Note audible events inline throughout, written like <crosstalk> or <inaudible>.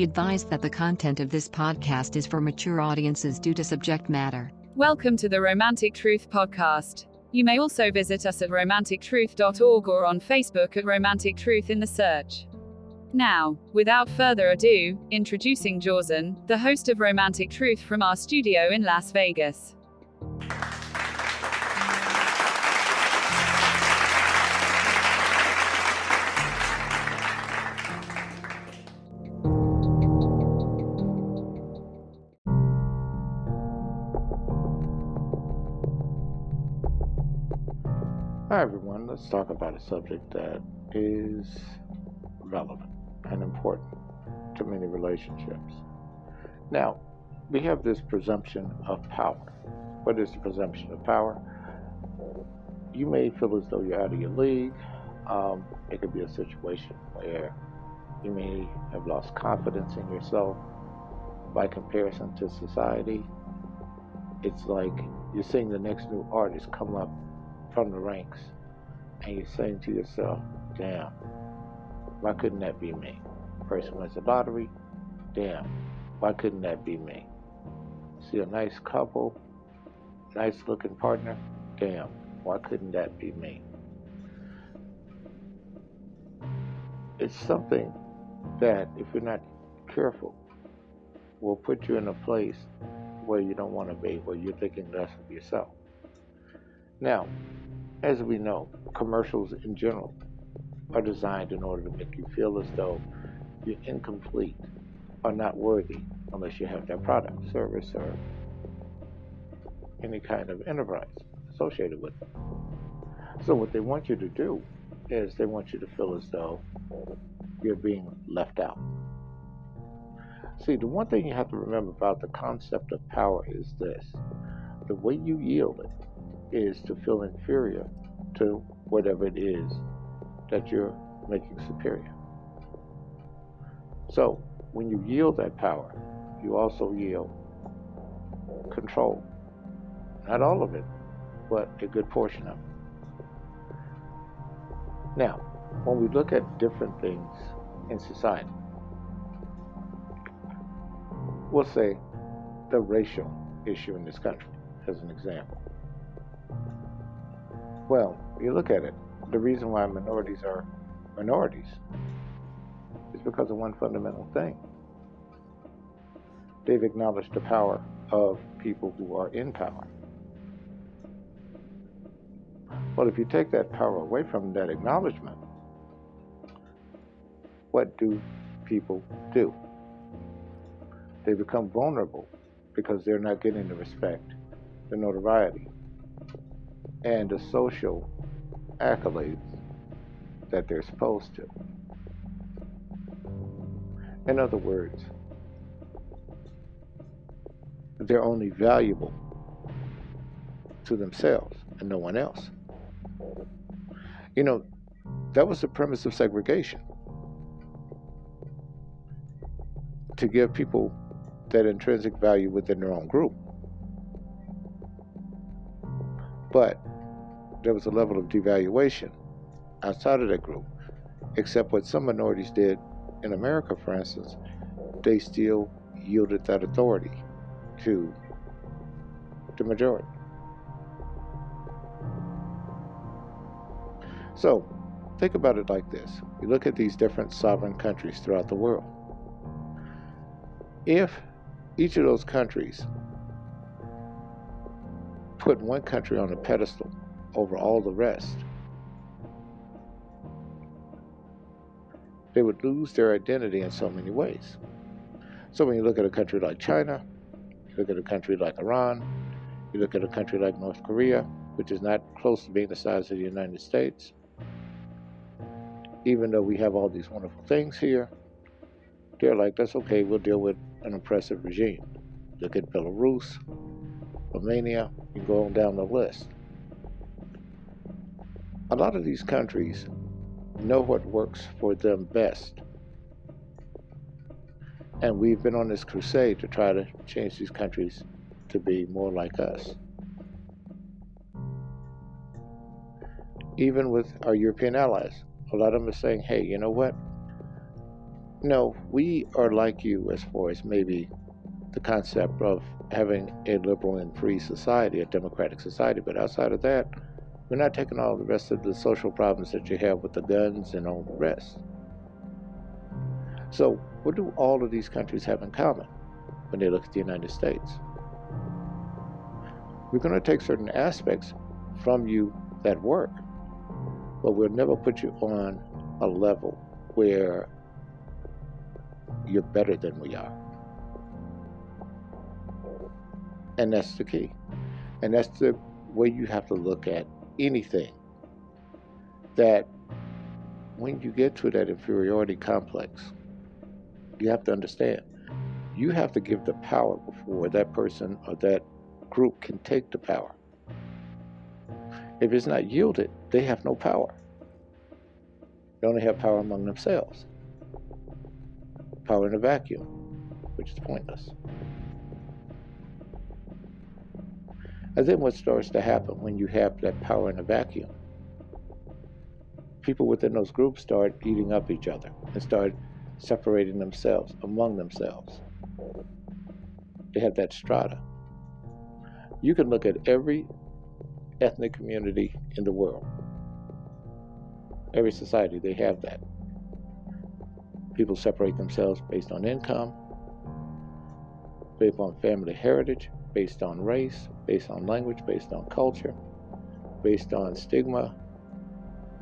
Be advised that the content of this podcast is for mature audiences due to subject matter. Welcome to the Romantic Truth Podcast. You may also visit us at romantictruth.org or on Facebook at Romantic Truth in the search. Now, without further ado, introducing Jorzen, the host of Romantic Truth from our studio in Las Vegas. Hi, everyone. Let's talk about a subject that is relevant and important to many relationships. Now, we have this presumption of power. What is the presumption of power? You may feel as though you're out of your league. Um, it could be a situation where you may have lost confidence in yourself by comparison to society. It's like you're seeing the next new artist come up from the ranks and you're saying to yourself, damn, why couldn't that be me? Person wins the lottery, damn, why couldn't that be me? See a nice couple, nice looking partner, damn, why couldn't that be me? It's something that, if you're not careful, will put you in a place where you don't want to be, where you're thinking less of yourself. Now, as we know, commercials in general are designed in order to make you feel as though you're incomplete or not worthy unless you have that product, service, or any kind of enterprise associated with them. So, what they want you to do is they want you to feel as though you're being left out. See, the one thing you have to remember about the concept of power is this the way you yield it is to feel inferior to whatever it is that you're making superior. So, when you yield that power, you also yield control. Not all of it, but a good portion of it. Now, when we look at different things in society, we'll say the racial issue in this country as an example. Well, you look at it, the reason why minorities are minorities is because of one fundamental thing. They've acknowledged the power of people who are in power. Well, if you take that power away from that acknowledgement, what do people do? They become vulnerable because they're not getting the respect, the notoriety, and the social accolades that they're supposed to. In other words, they're only valuable to themselves and no one else. You know, that was the premise of segregation to give people that intrinsic value within their own group. But there was a level of devaluation outside of that group, except what some minorities did in America, for instance, they still yielded that authority to the majority. So, think about it like this. You look at these different sovereign countries throughout the world. If each of those countries put one country on a pedestal over all the rest. They would lose their identity in so many ways. So when you look at a country like China, you look at a country like Iran, you look at a country like North Korea, which is not close to being the size of the United States, even though we have all these wonderful things here, they're like, that's okay, we'll deal with an oppressive regime. Look at Belarus, Romania, you go on down the list. A lot of these countries know what works for them best. And we've been on this crusade to try to change these countries to be more like us. Even with our European allies, a lot of them are saying, hey, you know what? no, we are like you as far as maybe the concept of having a liberal and free society, a democratic society. But outside of that, we're not taking all the rest of the social problems that you have with the guns and all the rest. So, what do all of these countries have in common when they look at the United States? We're going to take certain aspects from you that work, but we'll never put you on a level where you're better than we are. And that's the key. And that's the way you have to look at anything. That when you get to that inferiority complex, you have to understand you have to give the power before that person or that group can take the power. If it's not yielded, they have no power. They only have power among themselves. Power in a vacuum, which is pointless. And then what starts to happen when you have that power in a vacuum? People within those groups start eating up each other and start separating themselves among themselves. They have that strata. You can look at every ethnic community in the world, every society, they have that. People separate themselves based on income, based on family heritage, based on race, based on language, based on culture, based on stigma,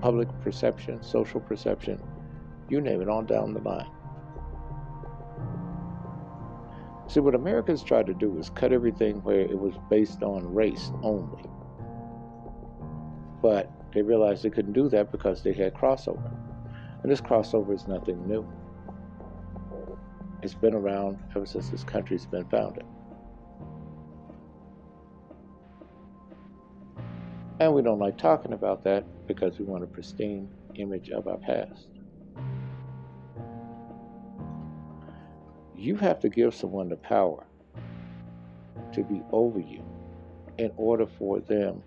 public perception, social perception, you name it, on down the line. See, what Americans tried to do was cut everything where it was based on race only. But they realized they couldn't do that because they had crossover. And this crossover is nothing new. It's been around ever since this country's been founded. And we don't like talking about that because we want a pristine image of our past. You have to give someone the power to be over you in order for them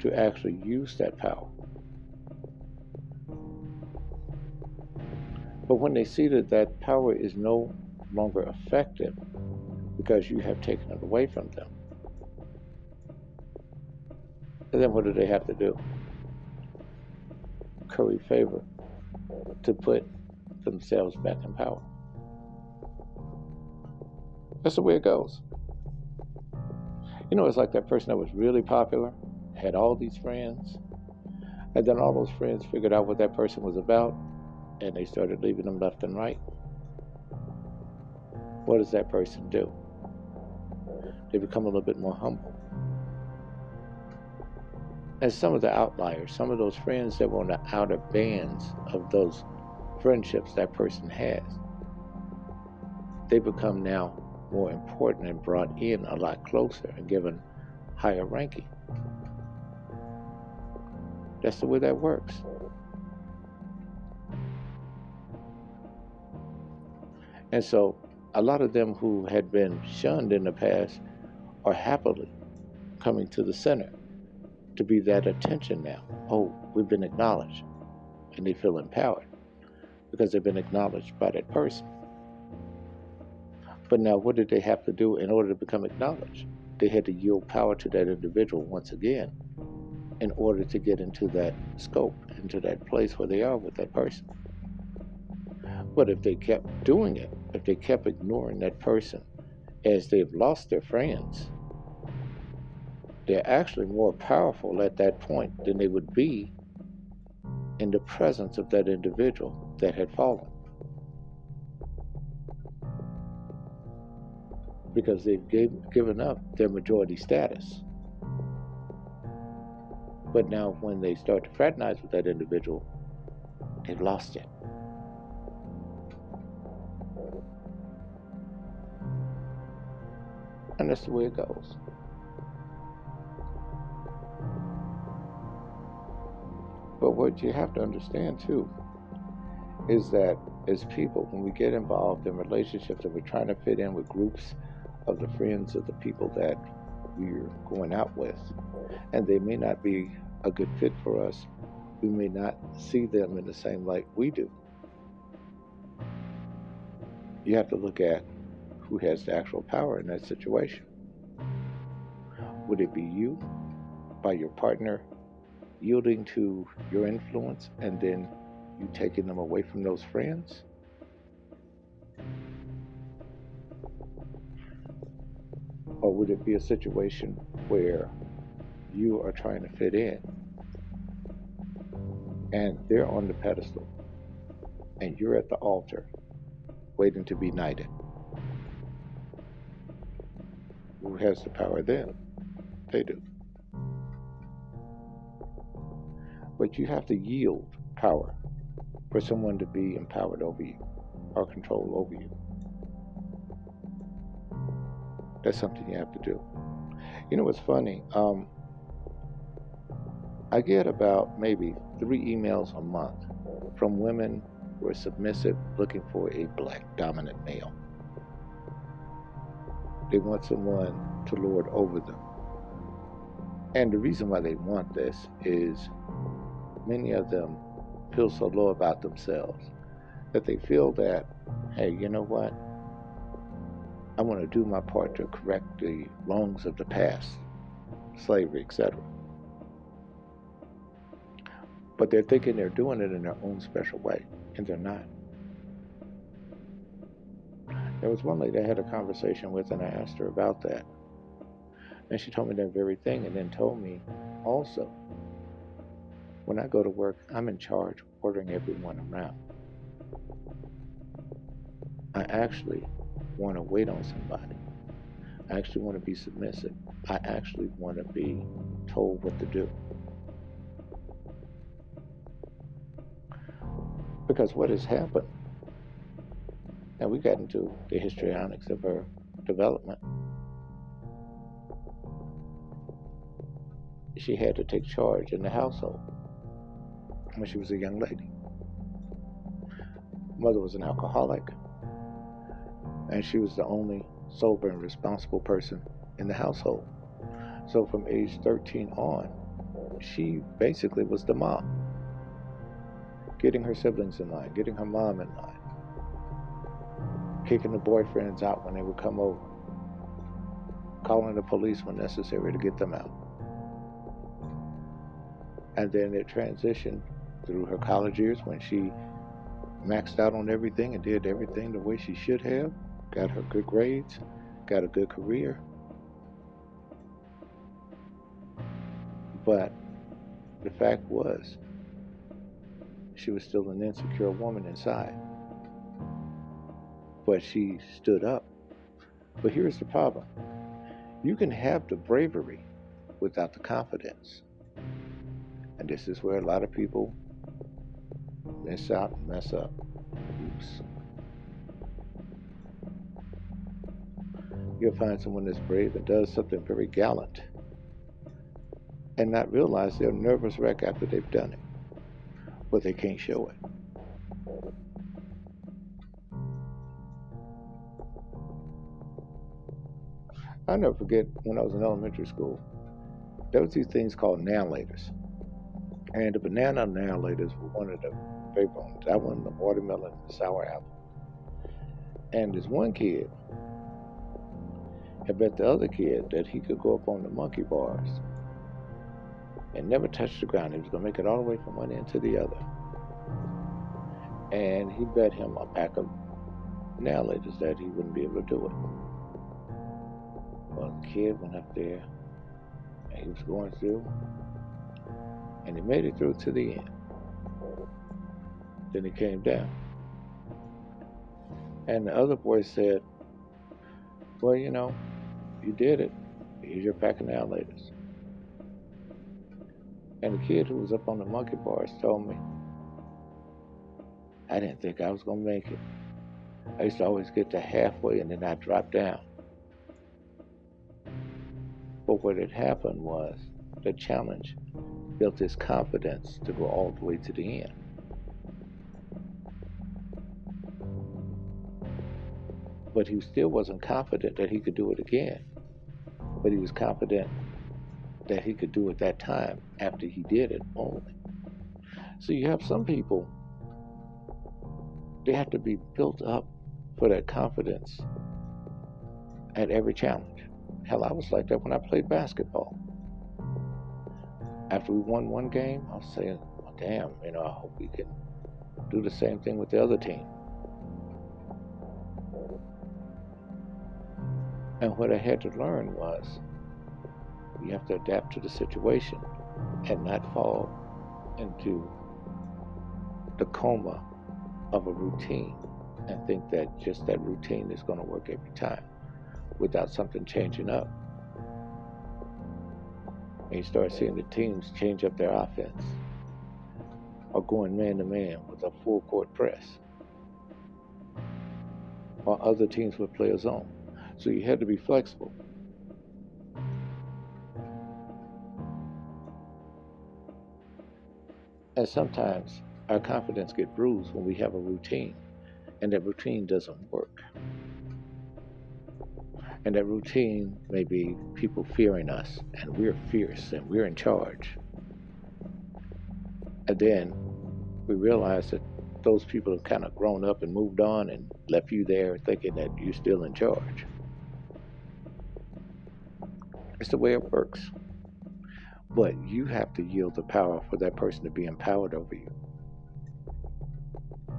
to actually use that power. But when they see that that power is no longer effective because you have taken it away from them, and then what do they have to do? Curry favor to put themselves back in power. That's the way it goes. You know, it's like that person that was really popular, had all these friends, and then all those friends figured out what that person was about, and they started leaving them left and right. What does that person do? They become a little bit more humble and some of the outliers, some of those friends that were on the outer bands of those friendships that person has, they become now more important and brought in a lot closer and given higher ranking. That's the way that works. And so a lot of them who had been shunned in the past are happily coming to the center to be that attention now. Oh, we've been acknowledged. And they feel empowered because they've been acknowledged by that person. But now, what did they have to do in order to become acknowledged? They had to yield power to that individual once again in order to get into that scope, into that place where they are with that person. But if they kept doing it, if they kept ignoring that person as they've lost their friends, they're actually more powerful at that point than they would be in the presence of that individual that had fallen. Because they've gave, given up their majority status. But now, when they start to fraternize with that individual, they've lost it. And that's the way it goes. But what you have to understand too is that as people, when we get involved in relationships and we're trying to fit in with groups of the friends of the people that we're going out with, and they may not be a good fit for us, we may not see them in the same light we do. you have to look at who has the actual power in that situation. Would it be you, by your partner, yielding to your influence and then you taking them away from those friends? Or would it be a situation where you are trying to fit in and they're on the pedestal and you're at the altar waiting to be knighted? Who has the power then? They do. But you have to yield power for someone to be empowered over you or control over you. That's something you have to do. You know what's funny? Um, I get about maybe three emails a month from women who are submissive looking for a black dominant male. They want someone to lord over them. And the reason why they want this is many of them feel so low about themselves that they feel that, hey, you know what? I want to do my part to correct the wrongs of the past, slavery, etc. But they're thinking they're doing it in their own special way, and they're not. There was one lady I had a conversation with, and I asked her about that. And she told me that very thing, and then told me also, when I go to work, I'm in charge ordering everyone around. I actually want to wait on somebody. I actually want to be submissive. I actually want to be told what to do. Because what has happened and we got into the histrionics of her development. She had to take charge in the household when she was a young lady. Mother was an alcoholic, and she was the only sober and responsible person in the household. So from age 13 on, she basically was the mom, getting her siblings in line, getting her mom in line kicking the boyfriends out when they would come over, calling the police when necessary to get them out. And then it transitioned through her college years when she maxed out on everything and did everything the way she should have, got her good grades, got a good career. But the fact was, she was still an insecure woman inside but she stood up. But here's the problem you can have the bravery without the confidence. And this is where a lot of people miss out mess up. Oops. You'll find someone that's brave and does something very gallant and not realize they're a nervous wreck after they've done it, but they can't show it. I'll never forget when I was in elementary school, there was these things called Now-Laters. And the banana Now-Laters were one of the favorite ones. That one, the watermelon the sour apple. And this one kid had bet the other kid that he could go up on the monkey bars and never touch the ground. He was going to make it all the way from one end to the other. And he bet him a pack of Now-Laters that he wouldn't be able to do it. Well, the kid went up there and he was going through and he made it through to the end. Then he came down. And the other boy said, Well, you know, you did it. Here's your pack of Now-Laters. And the kid who was up on the monkey bars told me, I didn't think I was going to make it. I used to always get to halfway and then I'd drop down. But what had happened was the challenge built his confidence to go all the way to the end. But he still wasn't confident that he could do it again. But he was confident that he could do it that time after he did it only. So you have some people, they have to be built up for that confidence at every challenge. Hell, I was like that when I played basketball. After we won one game, I was saying, well, damn, you know, I hope we can do the same thing with the other team. And what I had to learn was you have to adapt to the situation and not fall into the coma of a routine and think that just that routine is going to work every time without something changing up. And you start seeing the teams change up their offense or going man to man with a full court press. While other teams would play a zone. So you had to be flexible. And sometimes our confidence gets bruised when we have a routine and that routine doesn't work. And that routine may be people fearing us and we're fierce and we're in charge. And then we realize that those people have kind of grown up and moved on and left you there thinking that you're still in charge. It's the way it works. But you have to yield the power for that person to be empowered over you.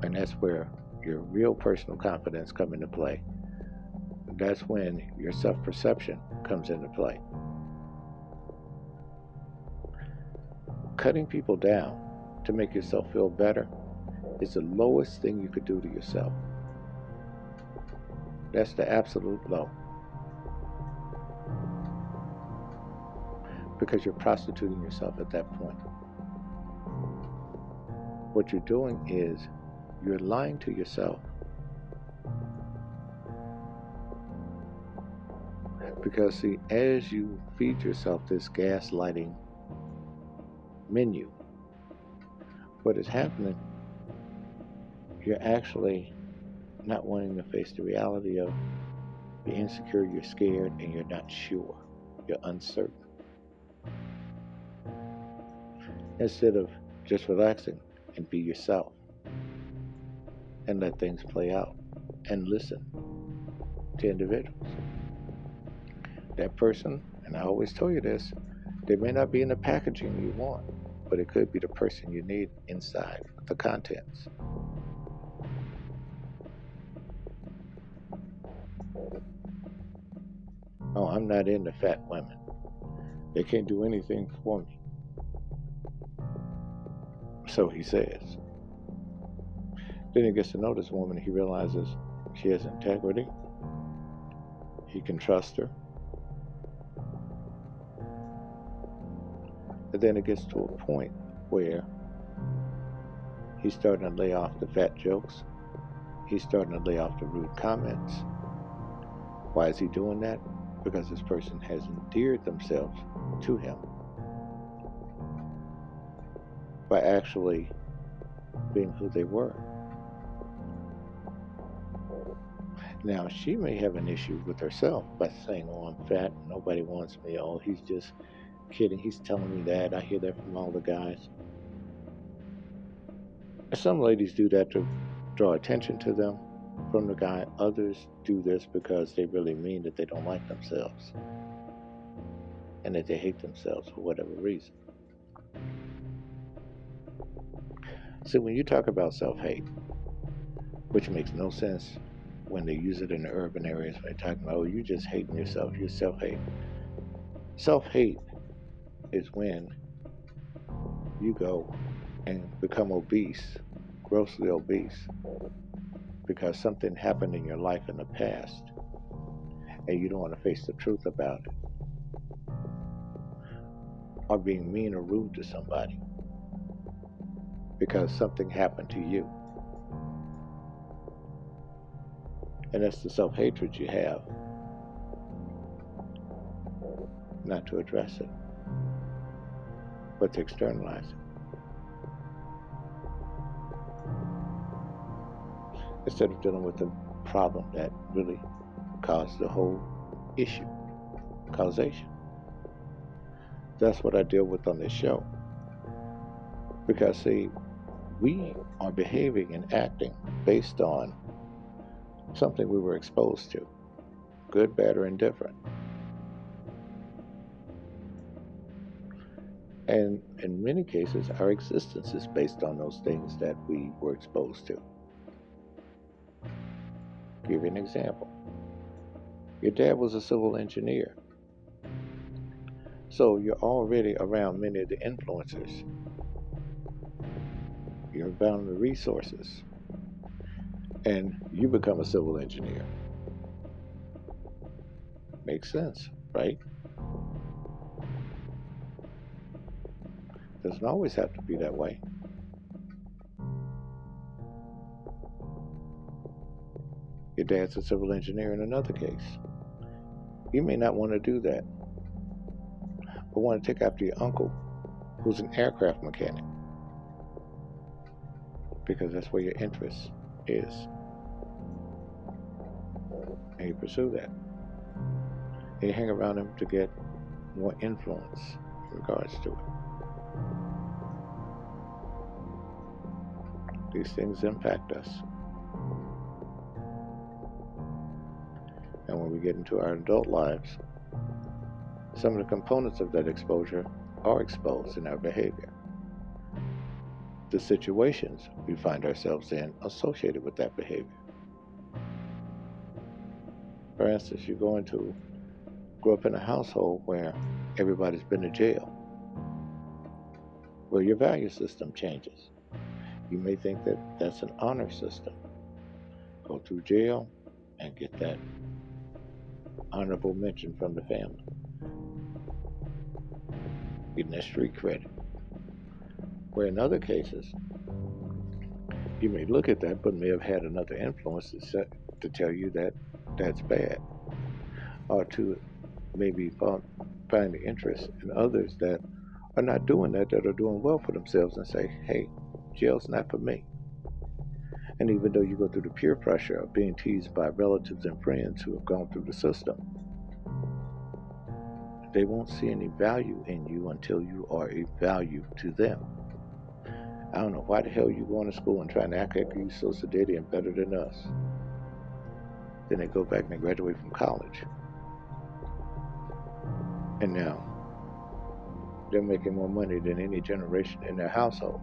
And that's where your real personal confidence come into play. That's when your self-perception comes into play. Cutting people down to make yourself feel better is the lowest thing you could do to yourself. That's the absolute low. because you're prostituting yourself at that point. What you're doing is you're lying to yourself. Because, see, as you feed yourself this gaslighting menu, what is happening, you're actually not wanting to face the reality of you're insecure, you're scared, and you're not sure. You're uncertain. instead of just relaxing and be yourself and let things play out and listen to individuals. That person, and I always tell you this, they may not be in the packaging you want, but it could be the person you need inside the contents. Oh, I'm not into fat women. They can't do anything for me. So he says. Then he gets to know this woman. He realizes she has integrity. He can trust her. And then it gets to a point where he's starting to lay off the fat jokes. He's starting to lay off the rude comments. Why is he doing that? Because this person has endeared themselves to him by actually being who they were. Now, she may have an issue with herself by saying, Oh, I'm fat, nobody wants me. Oh, he's just kidding. He's telling me that. I hear that from all the guys. Some ladies do that to draw attention to them from the guy. Others do this because they really mean that they don't like themselves and that they hate themselves for whatever reason. See, when you talk about self hate, which makes no sense when they use it in the urban areas, when they're talking about, oh, you're just hating yourself, you're self-hate. self hate. Is when you go and become obese, grossly obese, because something happened in your life in the past and you don't want to face the truth about it. Or being mean or rude to somebody because something happened to you. And that's the self hatred you have. Not to address it, Let's externalize. Instead of dealing with the problem that really caused the whole issue, causation. That's what I deal with on this show. Because, see, we are behaving and acting based on something we were exposed to good, bad, or indifferent. And in many cases, our existence is based on those things that we were exposed to. I'll give you an example. Your dad was a civil engineer. So you're already around many of the influencers. You're around the resources. And you become a civil engineer. Makes sense, right? doesn't always have to be that way. Your dad's a civil engineer in another case. You may not want to do that, but want to take after your uncle, who's an aircraft mechanic, because that's where your interest is. And you pursue that. And you hang around him to get more influence in regards to it. These things impact us. And when we get into our adult lives, some of the components of that exposure are exposed in our behavior. The situations we find ourselves in associated with that behavior. For instance, you're going to grow up in a household where everybody's been to jail. where your value system changes. You may think that that's an honor system. Go through jail and get that honorable mention from the family, getting that street credit. Where in other cases, you may look at that, but may have had another influence to, set, to tell you that that's bad, or to maybe find the interest in others that are not doing that, that are doing well for themselves, and say, hey, Jail's not for me. And even though you go through the peer pressure of being teased by relatives and friends who have gone through the system, they won't see any value in you until you are a value to them. I don't know why the hell you going to school and trying to act like you so sedated and better than us. Then they go back and they graduate from college. And now, they're making more money than any generation in their household.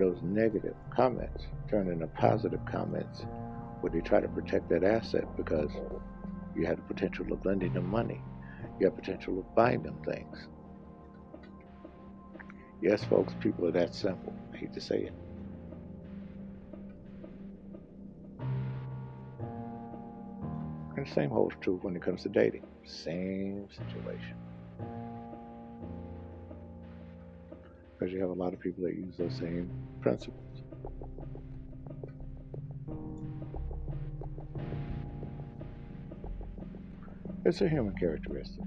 those negative comments turn into positive comments where they try to protect that asset because you have the potential of lending them money. You have potential of buying them things. Yes, folks, people are that simple. I hate to say it. And the same holds true when it comes to dating. Same situation. because you have a lot of people that use those same principles. It's a human characteristic.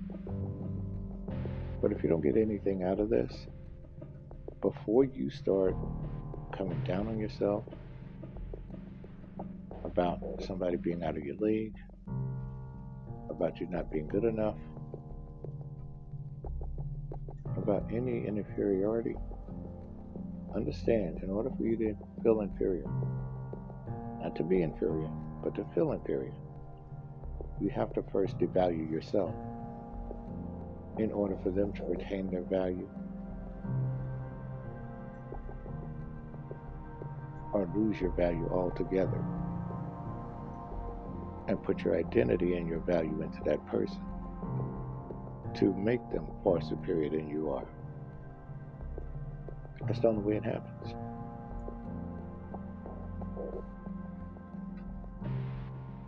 But if you don't get anything out of this, before you start coming down on yourself about somebody being out of your league, about you not being good enough, about any inferiority. Understand, in order for you to feel inferior, not to be inferior, but to feel inferior, you have to first devalue yourself in order for them to retain their value or lose your value altogether and put your identity and your value into that person to make them far superior than you are. That's the only way it happens.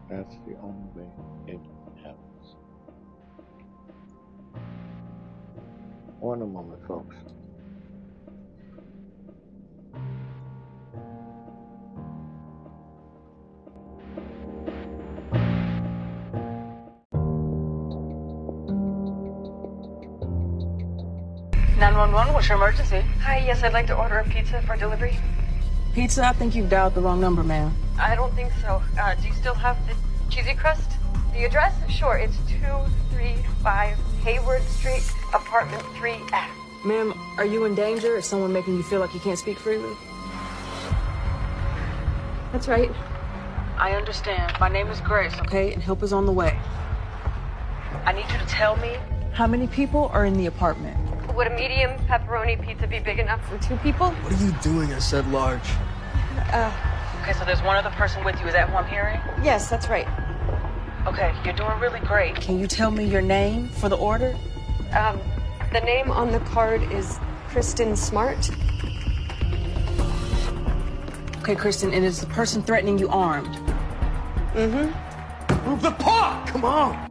That's the only way it happens. One moment, folks. 911. What's your emergency? Hi, yes, I'd like to order a pizza for delivery. Pizza? I think you've dialed the wrong number, ma'am. I don't think so. Uh, do you still have the cheesy crust? The address? Sure, it's 235 Hayward Street, apartment 3F. Ma'am, are you in danger? Is someone making you feel like you can't speak freely? That's right. I understand. My name is Grace, okay? And help is on the way. I need you to tell me how many people are in the apartment. Would a medium pepperoni pizza be big enough for two people? What are you doing? I said large. Okay, so there's one other person with you. Is that who I'm hearing? Yes, that's right. Okay, you're doing really great. Can you tell me your name for the order? Um, the name on the card is Kristen Smart. Okay, Kristen, and is the person threatening you armed? Mm-hmm. Move the paw! Come on!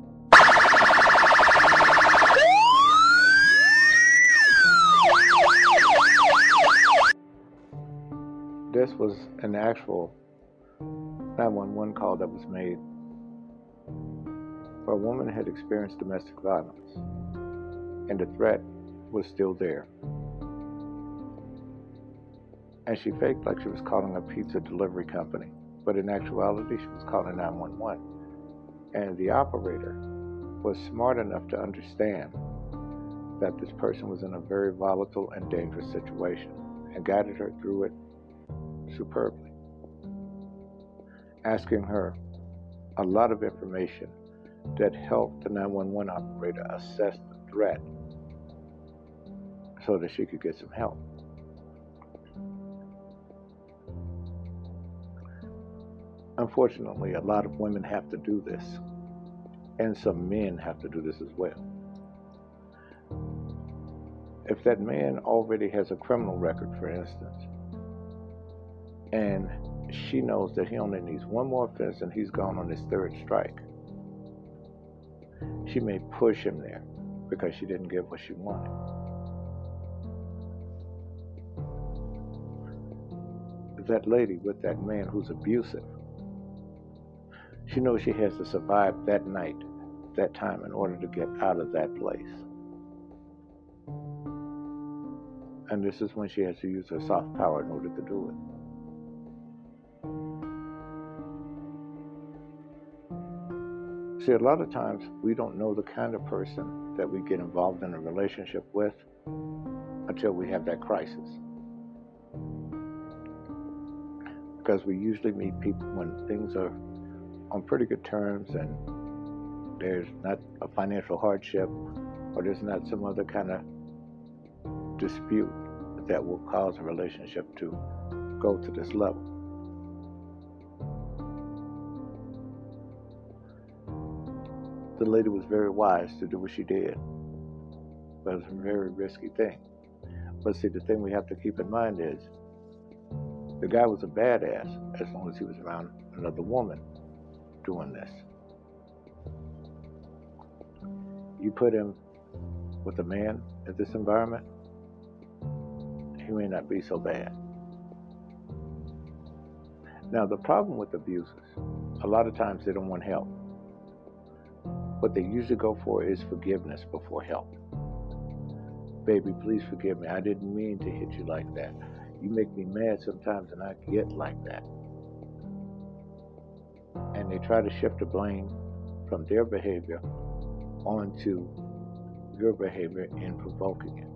Was an actual 911 call that was made where a woman had experienced domestic violence and the threat was still there. And she faked like she was calling a pizza delivery company, but in actuality, she was calling 911. And the operator was smart enough to understand that this person was in a very volatile and dangerous situation and guided her through it superbly, asking her a lot of information that helped the 911 operator assess the threat so that she could get some help. Unfortunately, a lot of women have to do this, and some men have to do this as well. If that man already has a criminal record, for instance, and she knows that he only needs one more offense and he's gone on his third strike, she may push him there because she didn't get what she wanted. That lady with that man who's abusive, she knows she has to survive that night, that time, in order to get out of that place. And this is when she has to use her soft power in order to do it. See, a lot of times we don't know the kind of person that we get involved in a relationship with until we have that crisis. Because we usually meet people when things are on pretty good terms and there's not a financial hardship or there's not some other kind of dispute that will cause a relationship to go to this level. The lady was very wise to do what she did, but it was a very risky thing. But see, the thing we have to keep in mind is the guy was a badass as long as he was around another woman doing this. You put him with a man in this environment, he may not be so bad. Now, the problem with abusers, a lot of times they don't want help. What they usually go for is forgiveness before help. Baby, please forgive me. I didn't mean to hit you like that. You make me mad sometimes, and I get like that. And they try to shift the blame from their behavior onto your behavior in provoking it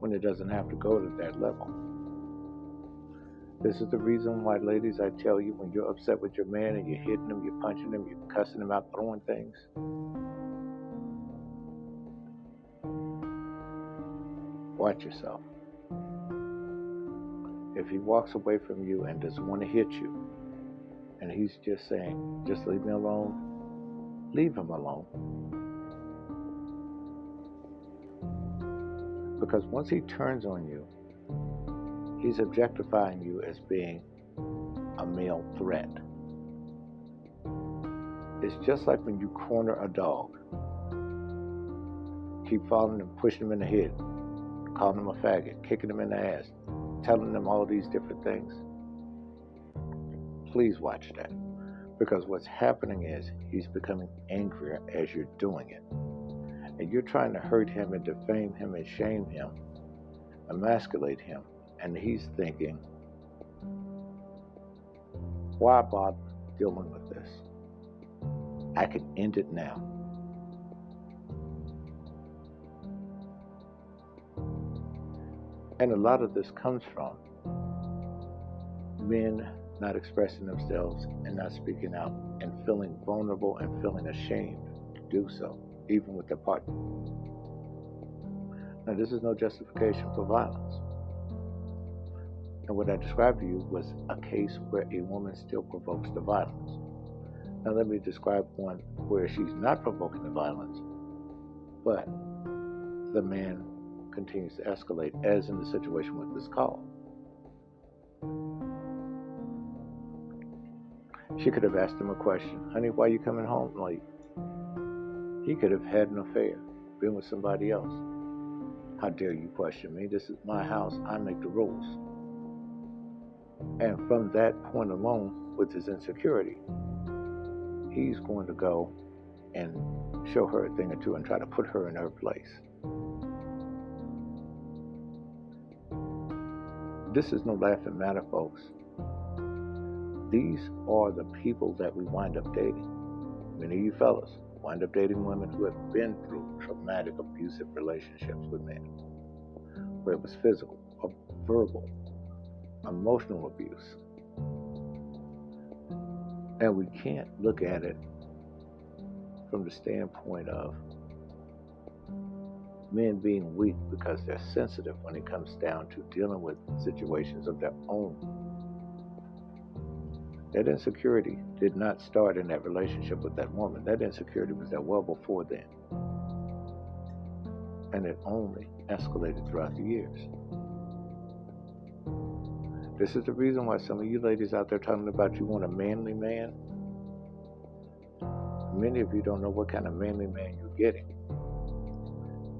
when it doesn't have to go to that level. This is the reason why, ladies, I tell you when you're upset with your man and you're hitting him, you're punching him, you're cussing him out, throwing things, watch yourself. If he walks away from you and doesn't want to hit you, and he's just saying, just leave me alone, leave him alone. Because once he turns on you, he's objectifying you as being a male threat. It's just like when you corner a dog. Keep following him, pushing him in the head, calling him a faggot, kicking him in the ass, telling him all these different things. Please watch that. Because what's happening is he's becoming angrier as you're doing it. And you're trying to hurt him and defame him and shame him, emasculate him. And he's thinking, why bother dealing with this? I can end it now. And a lot of this comes from men not expressing themselves and not speaking out and feeling vulnerable and feeling ashamed to do so, even with their partner. Now, this is no justification for violence. And what I described to you was a case where a woman still provokes the violence. Now, let me describe one where she's not provoking the violence, but the man continues to escalate, as in the situation with this call. She could have asked him a question Honey, why are you coming home late? He could have had an affair, been with somebody else. How dare you question me? This is my house. I make the rules. And from that point alone, with his insecurity, he's going to go and show her a thing or two and try to put her in her place. This is no laughing matter, folks. These are the people that we wind up dating. Many of you fellas wind up dating women who have been through traumatic, abusive relationships with men, where it was physical, or verbal, emotional abuse. And we can't look at it from the standpoint of men being weak because they're sensitive when it comes down to dealing with situations of their own. That insecurity did not start in that relationship with that woman. That insecurity was there well before then. And it only escalated throughout the years. This is the reason why some of you ladies out there talking about you want a manly man. Many of you don't know what kind of manly man you're getting.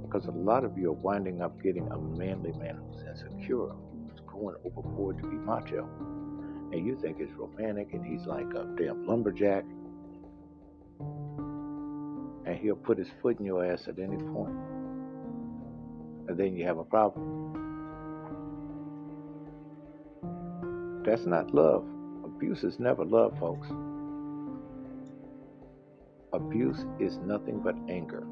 Because a lot of you are winding up getting a manly man who's insecure, who's going overboard to be macho. And you think it's romantic and he's like a damn lumberjack. And he'll put his foot in your ass at any point. And then you have a problem. That's not love. Abuse is never love, folks. Abuse is nothing but anger.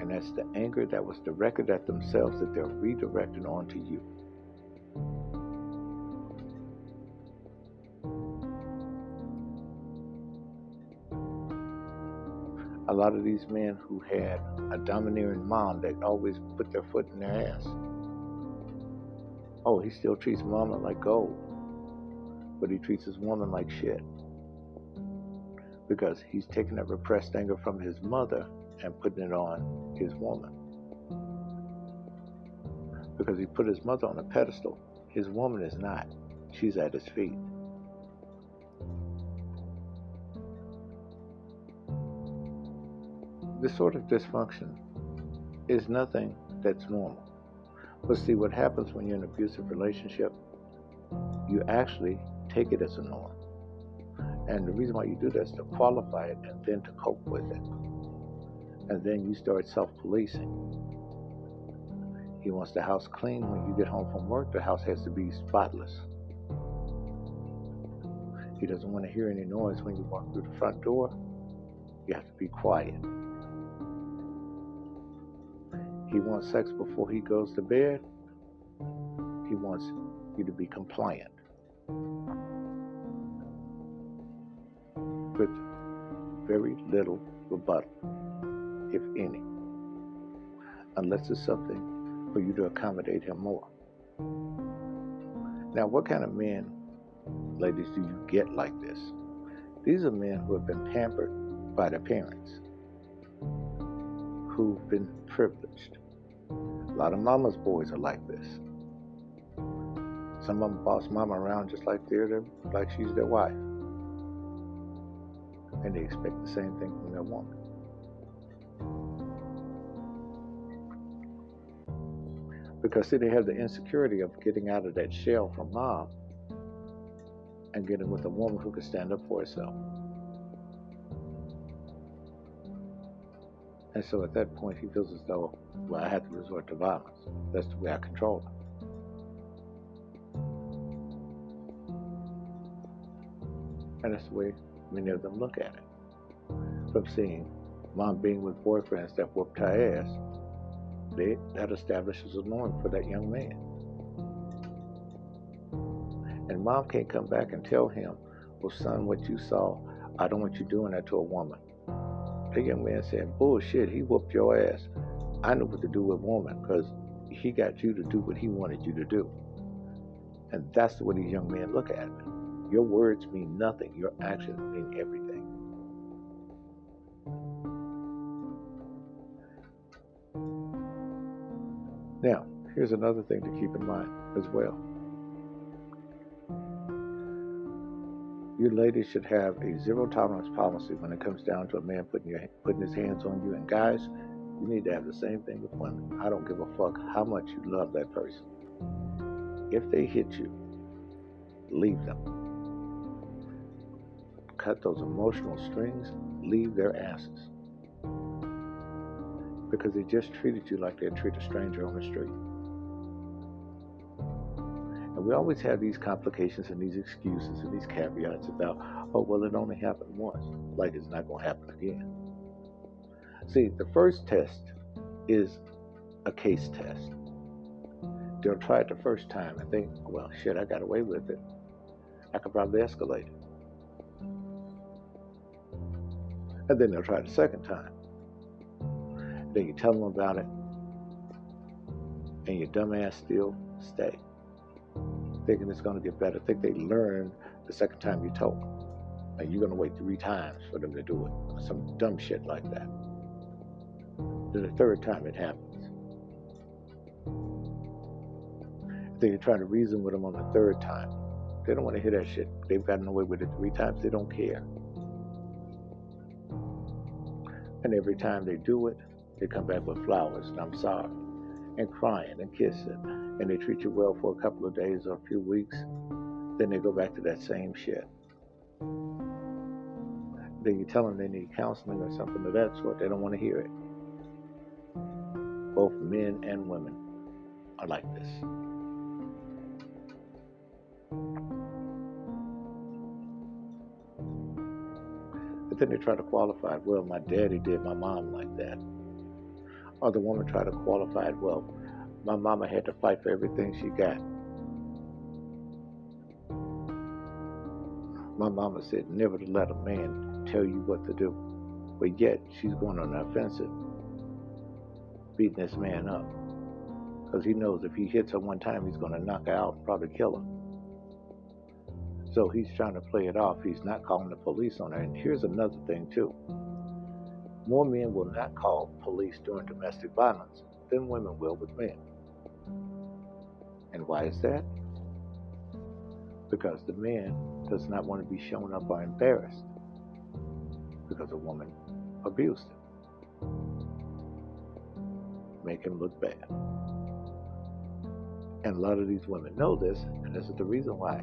And that's the anger that was directed at themselves that they're redirecting onto you. A lot of these men who had a domineering mom that always put their foot in their ass. Oh, he still treats mama like gold, but he treats his woman like shit. Because he's taking that repressed anger from his mother and putting it on his woman. Because he put his mother on a pedestal. His woman is not. She's at his feet. This sort of dysfunction is nothing that's normal. But see, what happens when you're in an abusive relationship, you actually take it as a norm. And the reason why you do that is to qualify it and then to cope with it. And then you start self policing. He wants the house clean. When you get home from work, the house has to be spotless. He doesn't want to hear any noise when you walk through the front door. You have to be quiet. He wants sex before he goes to bed. He wants you to be compliant. With very little rebuttal, if any. Unless it's something for you to accommodate him more. Now, what kind of men, ladies, do you get like this? These are men who have been pampered by their parents, who've been privileged, a lot of mama's boys are like this. Some of them boss mama around just like they're their, like she's their wife. And they expect the same thing from their woman. Because see, they have the insecurity of getting out of that shell from mom and getting with a woman who can stand up for herself. And so at that point, he feels as though, well, I have to resort to violence. That's the way I control him. And that's the way many of them look at it. From seeing mom being with boyfriends that whooped her ass, they, that establishes a norm for that young man. And mom can't come back and tell him, well, son, what you saw, I don't want you doing that to a woman. The young man said, bullshit, he whooped your ass. I knew what to do with woman because he got you to do what he wanted you to do. And that's the way these young men look at it. Your words mean nothing, your actions mean everything. Now, here's another thing to keep in mind as well. You ladies should have a zero tolerance policy when it comes down to a man putting your putting his hands on you. And guys, you need to have the same thing with women. I don't give a fuck how much you love that person. If they hit you, leave them. Cut those emotional strings, leave their asses. Because they just treated you like they'd treat a stranger on the street. And we always have these complications and these excuses and these caveats about, oh, well, it only happened once. Like it's not going to happen again. See, the first test is a case test. They'll try it the first time and think, well, shit, I got away with it. I could probably escalate it. And then they'll try it the second time. Then you tell them about it, and your dumbass still stay thinking it's going to get better. Think they learn the second time you told them. And you're going to wait three times for them to do it. Some dumb shit like that. Then the third time it happens. Then you try to reason with them on the third time. They don't want to hear that shit. They've gotten away with it three times. They don't care. And every time they do it, they come back with flowers and I'm sorry and crying and kissing and they treat you well for a couple of days or a few weeks, then they go back to that same shit. Then you tell them they need counseling or something of that sort, they don't want to hear it. Both men and women are like this. But then they try to qualify it. Well, my daddy did my mom like that. Or the woman try to qualify it. Well, my mama had to fight for everything she got. My mama said never to let a man tell you what to do. But yet she's going on the offensive, beating this man up. Because he knows if he hits her one time, he's going to knock her out and probably kill her. So he's trying to play it off. He's not calling the police on her. And here's another thing, too. More men will not call police during domestic violence than women will with men. And why is that? Because the man does not want to be shown up or embarrassed because a woman abused him. Make him look bad. And a lot of these women know this, and this is the reason why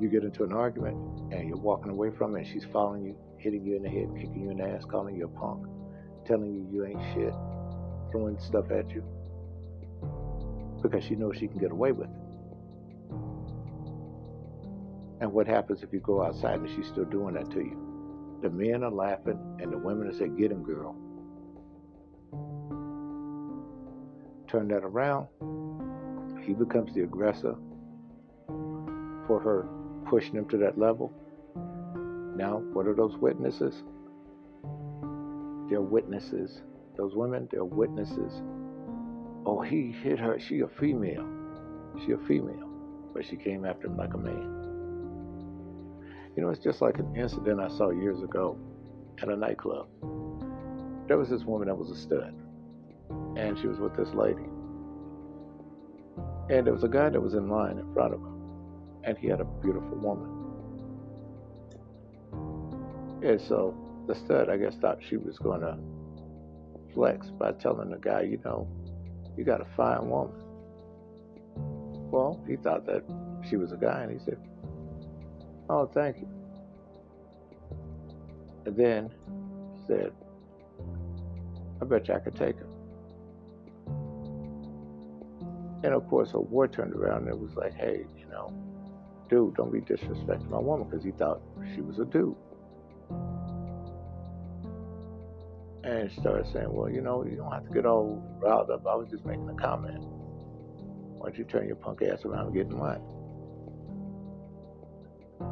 you get into an argument and you're walking away from it, and she's following you, hitting you in the head, kicking you in the ass, calling you a punk, telling you you ain't shit, throwing stuff at you because she knows she can get away with it. And what happens if you go outside and she's still doing that to you? The men are laughing and the women are saying, Get him, girl. Turn that around. He becomes the aggressor for her pushing him to that level. Now, what are those witnesses? They're witnesses. Those women, they're witnesses oh, he hit her. She a female. She a female. But she came after him like a man. You know, it's just like an incident I saw years ago at a nightclub. There was this woman that was a stud. And she was with this lady. And there was a guy that was in line in front of her. And he had a beautiful woman. And so the stud, I guess, thought she was going to flex by telling the guy, you know, you got a fine woman. Well, he thought that she was a guy, and he said, Oh, thank you. And then said, I bet you I could take her. And of course, her boy turned around and was like, hey, you know, dude, don't be disrespecting my woman because he thought she was a dude. And started saying, Well, you know, you don't have to get all riled up. I was just making a comment. Why don't you turn your punk ass around and get in line?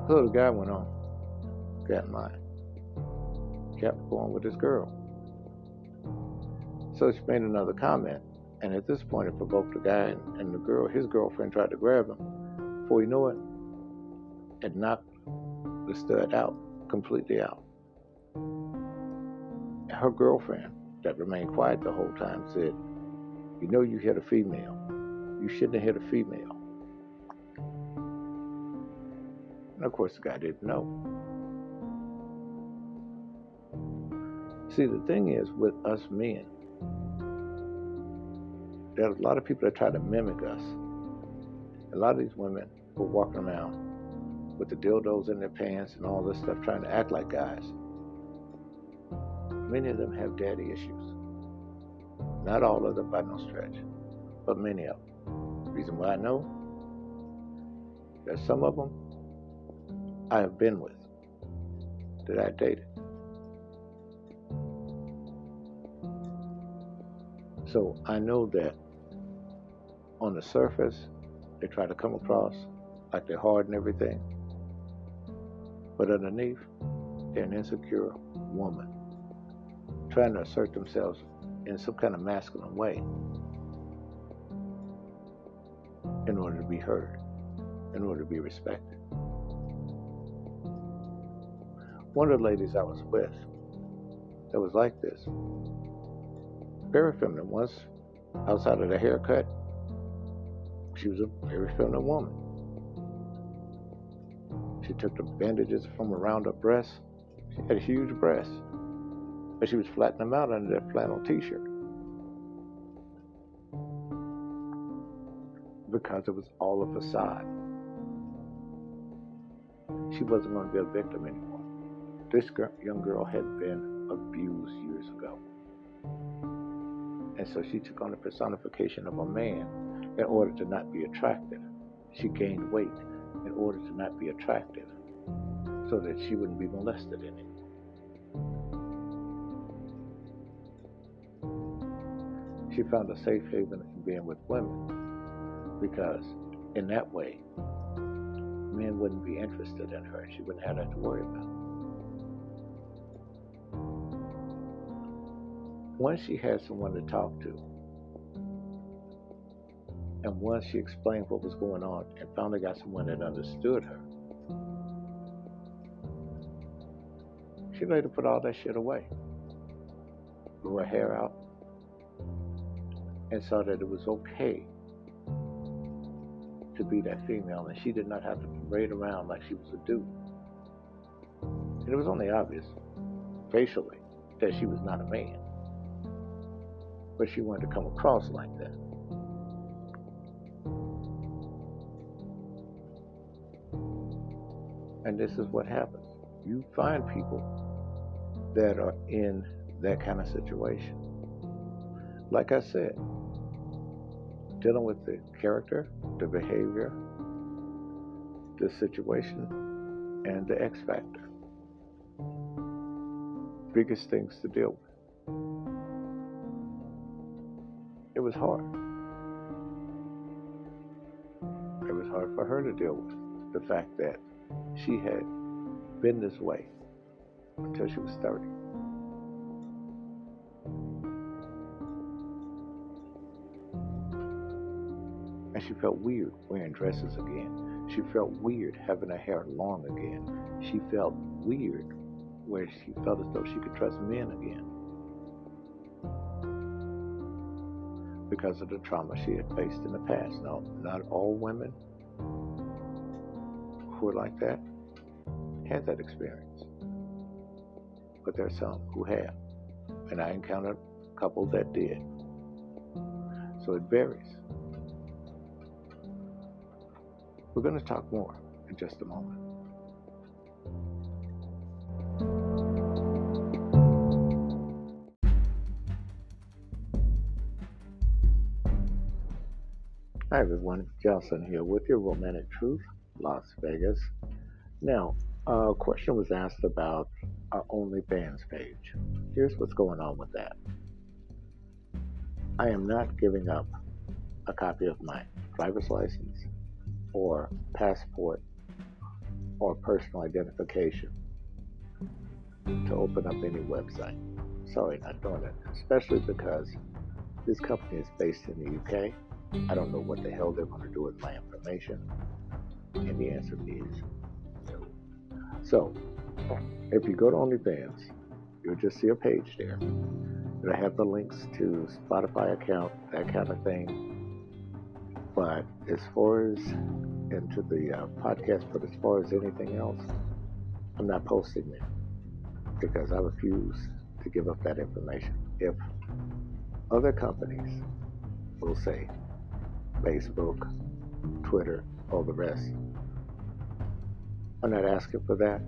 So the guy went on, got mine, kept going with this girl. So she made another comment, and at this point it provoked the guy and, the girl, his girlfriend tried to grab him. Before you know it, it knocked the stud out, completely out. Her girlfriend, that remained quiet the whole time, said, You know you hit a female. You shouldn't have hit a female. And of course, the guy didn't know. See, the thing is with us men, there are a lot of people that try to mimic us. A lot of these women who are walking around with the dildos in their pants and all this stuff, trying to act like guys. Many of them have daddy issues. Not all of them by no stretch, but many of them. Reason why I know that some of them I have been with, that I dated. So I know that on the surface, they try to come across like they're hard and everything. But underneath, they're an insecure woman trying to assert themselves in some kind of masculine way in order to be heard, in order to be respected. One of the ladies I was with that was like this, very feminine, once outside of the haircut, she was a very feminine woman. She took the bandages from around her breasts. She had huge breasts, but she was flattening them out under that flannel t-shirt. Because it was all a facade. She wasn't going to be a victim anymore. This girl, young girl had been abused years ago. And so she took on the personification of a man in order to not be attractive. She gained weight in order to not be attractive so that she wouldn't be molested anymore. She found a safe haven in being with women because in that way, men wouldn't be interested in her. She wouldn't have that to worry about. Once she had someone to talk to, and once she explained what was going on and finally got someone that understood her, she later put all that shit away. Grew her hair out and saw that it was okay to be that female and she did not have to parade around like she was a dude. And it was only obvious, facially, that she was not a man. But she wanted to come across like that. And this is what happens. You find people that are in that kind of situation. Like I said, dealing with the character, the behavior, the situation, and the X factor. Biggest things to deal with. It was hard. It was hard for her to deal with the fact that she had been this way until she was 30. She felt weird wearing dresses again. She felt weird having her hair long again. She felt weird where she felt as though she could trust men again. Because of the trauma she had faced in the past. Now, not all women who are like that had that experience. But there are some who have. And I encountered a couple that did. So it varies. We're going to talk more in just a moment. Hi everyone, Jocelyn here with your Romantic Truth, Las Vegas. Now, a question was asked about our OnlyFans page. Here's what's going on with that. I am not giving up a copy of my driver's license or passport or personal identification to open up any website. Sorry, not doing it, especially because this company is based in the UK. I don't know what the hell they're going to do with my information. And the answer is no. So, if you go to OnlyFans, you'll just see a page there. It'll have the links to Spotify account, that kind of thing. But as far as into the uh, podcast, but as far as anything else, I'm not posting it because I refuse to give up that information. If other companies will say Facebook, Twitter, all the rest, I'm not asking for that.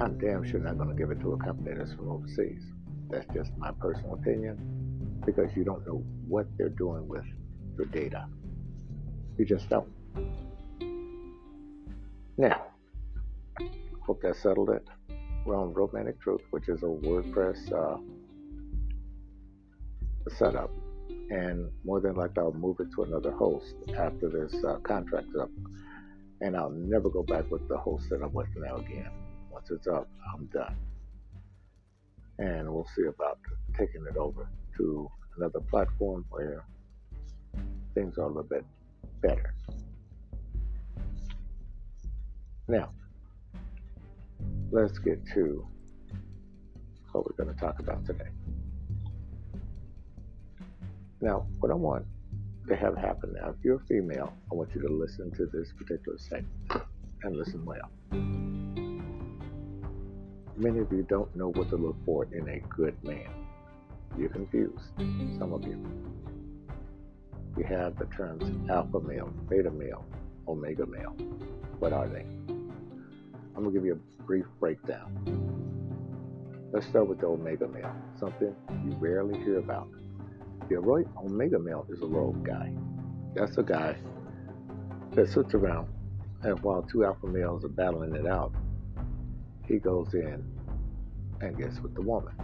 I'm damn sure not going to give it to a company that's from overseas. That's just my personal opinion because you don't know what they're doing with your data. You just don't. Now, hope that settled it. We're on Romantic Truth, which is a WordPress uh, setup. And more than likely, I'll move it to another host after this uh, contract's up. And I'll never go back with the host that I'm with now again. Once it's up, I'm done. And we'll see about taking it over to another platform where things are a little bit better. Now, let's get to what we're going to talk about today. Now, what I want to have happen now, if you're a female, I want you to listen to this particular segment and listen well. Many of you don't know what to look for in a good man. You're confused, some of you. You have the terms alpha male, beta male, omega male. What are they? I'm going to give you a brief breakdown. Let's start with the omega male, something you rarely hear about. The omega male is a rogue guy. That's a guy that sits around, and while two alpha males are battling it out, he goes in and gets with the woman.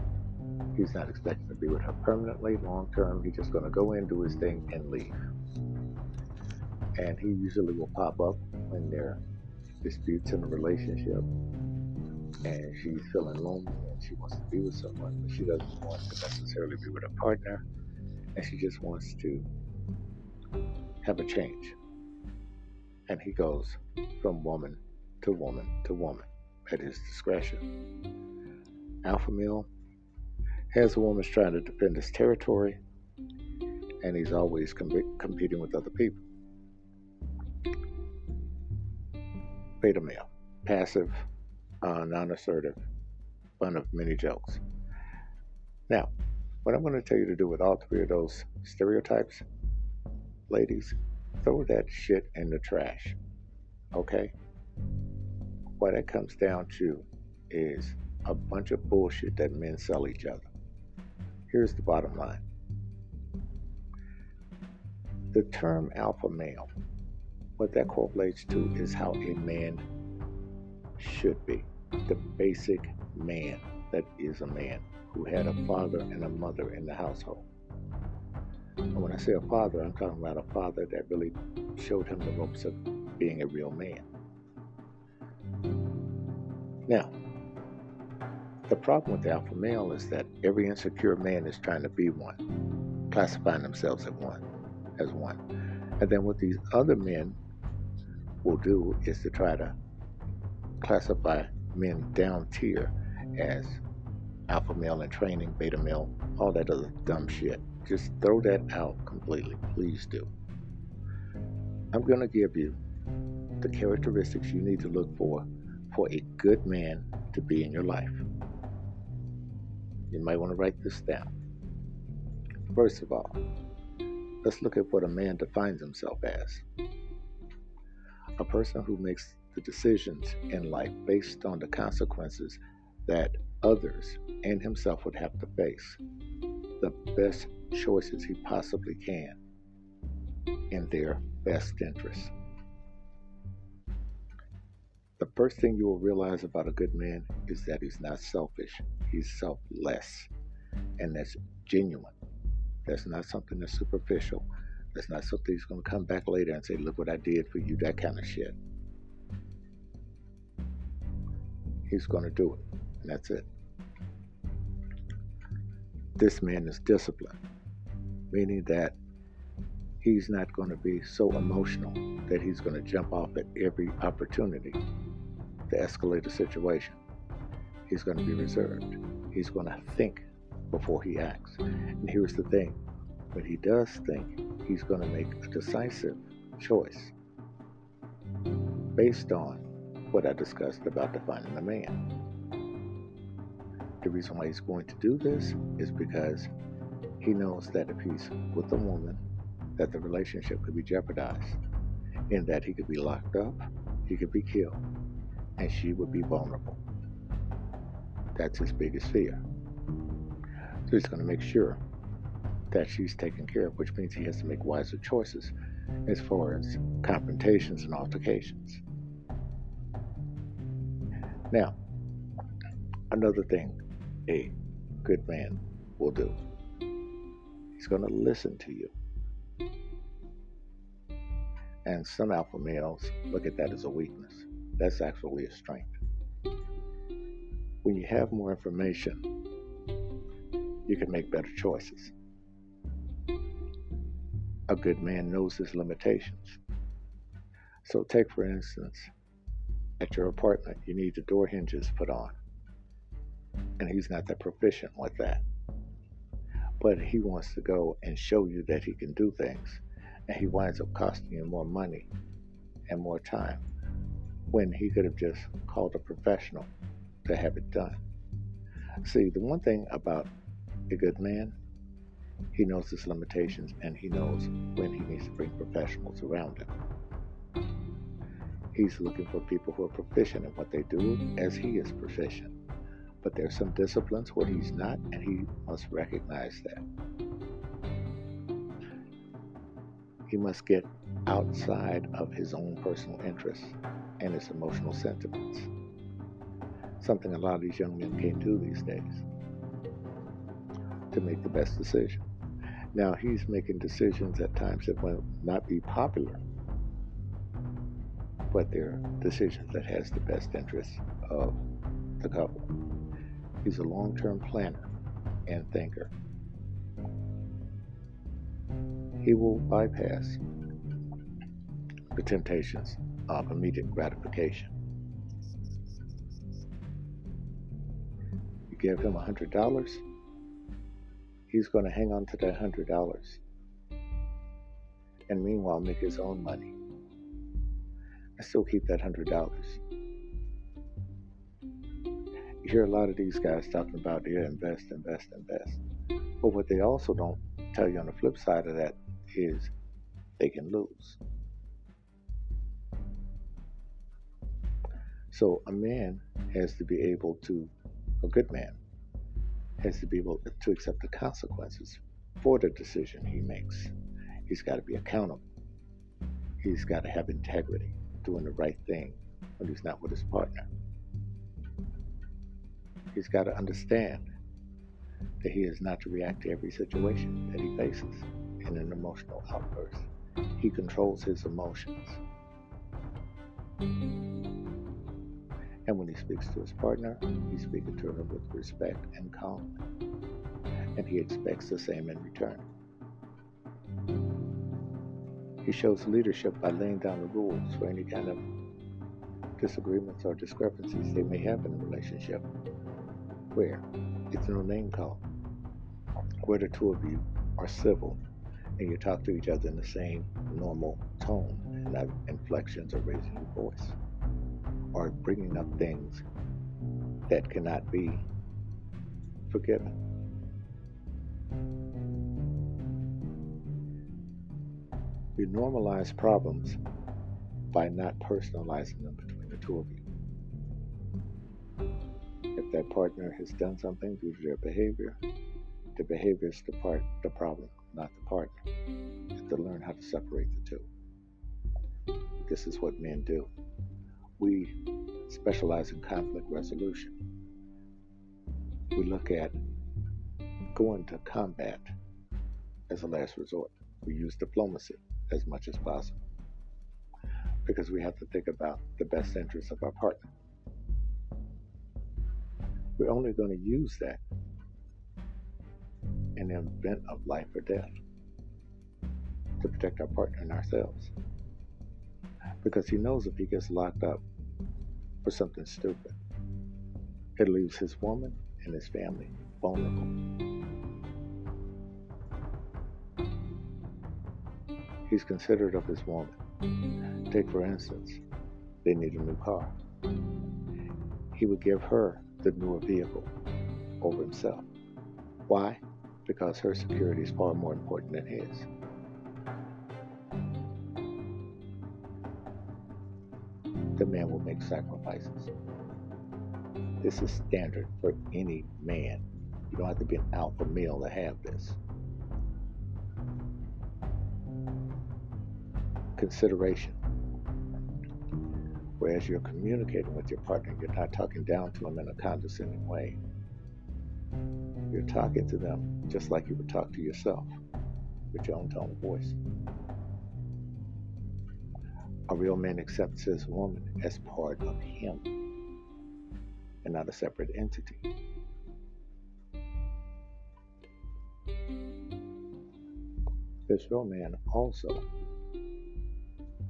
He's not expecting to be with her permanently, long term. He's just going to go in, do his thing, and leave. And he usually will pop up when there are disputes in a relationship and she's feeling lonely and she wants to be with someone, but she doesn't want to necessarily be with a partner, and she just wants to have a change. And he goes from woman to woman to woman at his discretion. Alpha male has a woman's trying to defend his territory, and he's always com- competing with other people. Beta male, passive, uh, non assertive, fun of many jokes. Now, what I'm going to tell you to do with all three of those stereotypes, ladies, throw that shit in the trash. Okay? What it comes down to is a bunch of bullshit that men sell each other. Here's the bottom line the term alpha male, what that correlates to is how a man should be the basic man that is a man who had a father and a mother in the household. And when I say a father, I'm talking about a father that really showed him the ropes of being a real man. Now, the problem with the alpha male is that every insecure man is trying to be one, classifying themselves as one, as one. And then what these other men will do is to try to classify men down tier as alpha male in training, beta male, all that other dumb shit. Just throw that out completely. Please do. I'm going to give you the characteristics you need to look for for a good man to be in your life. You might want to write this down. First of all, let's look at what a man defines himself as a person who makes the decisions in life based on the consequences that others and himself would have to face. The best choices he possibly can in their best interest. The first thing you will realize about a good man is that he's not selfish, he's selfless, and that's genuine. That's not something that's superficial. That's not something he's going to come back later and say, Look what I did for you, that kind of shit. he's going to do it, and that's it. This man is disciplined, meaning that he's not going to be so emotional that he's going to jump off at every opportunity to escalate a situation. He's going to be reserved. He's going to think before he acts. And here's the thing when he does think, he's going to make a decisive choice based on what I discussed about defining a man. The reason why he's going to do this is because he knows that if he's with a woman, that the relationship could be jeopardized, in that he could be locked up, he could be killed, and she would be vulnerable. That's his biggest fear. So he's going to make sure that she's taken care of, which means he has to make wiser choices as far as confrontations and altercations. Now, another thing a good man will do he's going to listen to you. And some alpha males look at that as a weakness. That's actually a strength. When you have more information, you can make better choices. A good man knows his limitations. So, take for instance, at your apartment, you need the door hinges put on. And he's not that proficient with that. But he wants to go and show you that he can do things. And he winds up costing you more money and more time when he could have just called a professional to have it done. See, the one thing about a good man, he knows his limitations and he knows when he needs to bring professionals around him. He's looking for people who are proficient in what they do as he is proficient. But there's some disciplines where he's not, and he must recognize that. He must get outside of his own personal interests and his emotional sentiments. Something a lot of these young men can't do these days to make the best decision. Now, he's making decisions at times that will not be popular, but they're decisions that has the best interests of the couple. He's a long-term planner and thinker. He will bypass the temptations of immediate gratification. You give him a $100, he's going to hang on to that hundred dollars and meanwhile make his own money I still keep that hundred dollars. You hear a lot of these guys talking about yeah, invest, invest, invest. But what they also don't tell you on the flip side of that is they can lose. So a man has to be able to, a good man has to be able to accept the consequences for the decision he makes. He's got to be accountable. He's got to have integrity, doing the right thing when he's not with his partner. He's got to understand that he is not to react to every situation that he faces in an emotional outburst. He controls his emotions. And when he speaks to his partner, he's speaking to her with respect and calm. And he expects the same in return. He shows leadership by laying down the rules for any kind of disagreements or discrepancies they may have in a relationship. Where it's no name call. Where the two of you are civil and you talk to each other in the same normal tone and not inflections or raising your voice or bringing up things that cannot be forgiven. You normalize problems by not personalizing them between the two of you. If that partner has done something due to their behavior, the behavior is the part the problem, not the partner. You have to learn how to separate the two. This is what men do we specialize in conflict resolution. We look at going to combat as a last resort. We use diplomacy as much as possible because we have to think about the best interests of our partner. We're only going to use that in the event of life or death to protect our partner and ourselves. Because he knows if he gets locked up for something stupid, it leaves his woman and his family vulnerable. He's considerate of his woman. Take, for instance, they need a new car. He would give her the newer vehicle over himself. Why? Because her security is far more important than his. The man will make sacrifices. This is standard for any man. You don't have to be an alpha male to have this. Consideration. Whereas you're communicating with your partner, you're not talking down to them in a condescending way. You're talking to them just like you would talk to yourself with your own tone of voice. A real man accepts his woman as part of him and not a separate entity. This real man also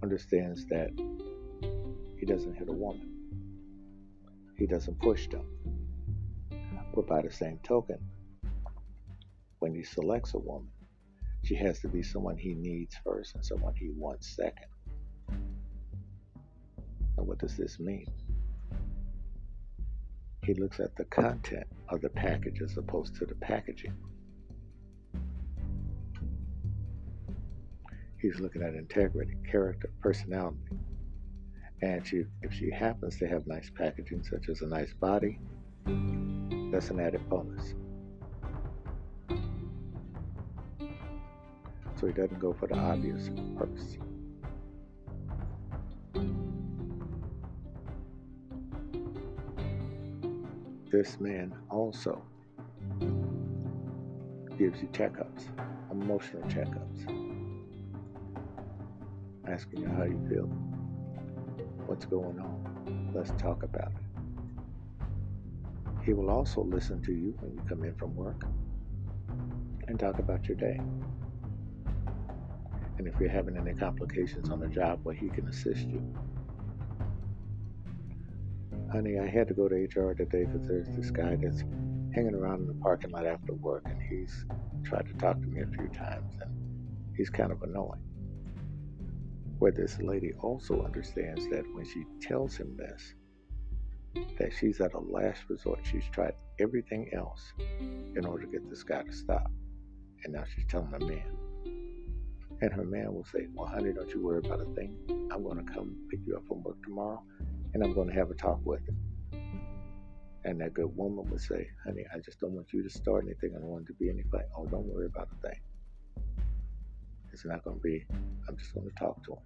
understands that he doesn't hit a woman. He doesn't push them. But by the same token, when he selects a woman, she has to be someone he needs first and someone he wants second. And what does this mean? He looks at the content of the package as opposed to the packaging. He's looking at integrity, character, personality. And she, if she happens to have nice packaging, such as a nice body, that's an added bonus. So he doesn't go for the obvious purse. This man also gives you checkups, emotional checkups, asking you how you feel, what's going on. Let's talk about it. He will also listen to you when you come in from work and talk about your day. And if you're having any complications on the job where he can assist you. Honey, I had to go to HR today because there's this guy that's hanging around in the parking lot after work and he's tried to talk to me a few times and he's kind of annoying. Where this lady also understands that when she tells him this, that she's at a last resort. She's tried everything else in order to get this guy to stop. And now she's telling the man. And her man will say, Well, honey, don't you worry about a thing. I'm going to come pick you up from work tomorrow and I'm going to have a talk with him. And that good woman would say, Honey, I just don't want you to start anything. I don't want to be anything. Oh, don't worry about a thing. It's not going to be, I'm just going to talk to him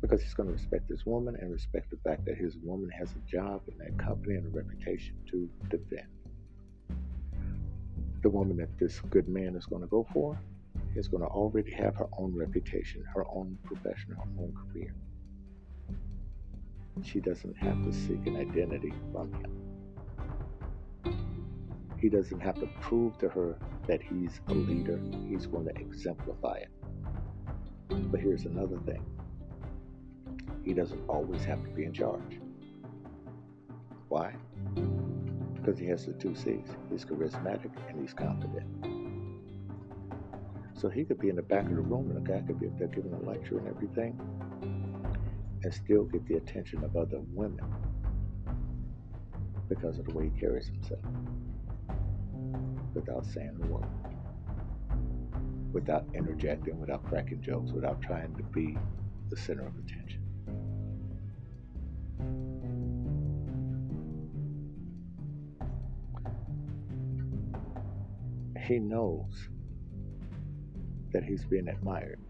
because he's going to respect this woman and respect the fact that his woman has a job in that company and a reputation to defend. The woman that this good man is going to go for is going to already have her own reputation, her own profession, her own career. She doesn't have to seek an identity from him. He doesn't have to prove to her that he's a leader. He's going to exemplify it. But here's another thing he doesn't always have to be in charge. Why? Because he has the two C's. He's charismatic and he's confident. So he could be in the back of the room and a guy could be up there giving a lecture and everything and still get the attention of other women because of the way he carries himself without saying a word, without interjecting, without cracking jokes, without trying to be the center of attention. he knows that he's being admired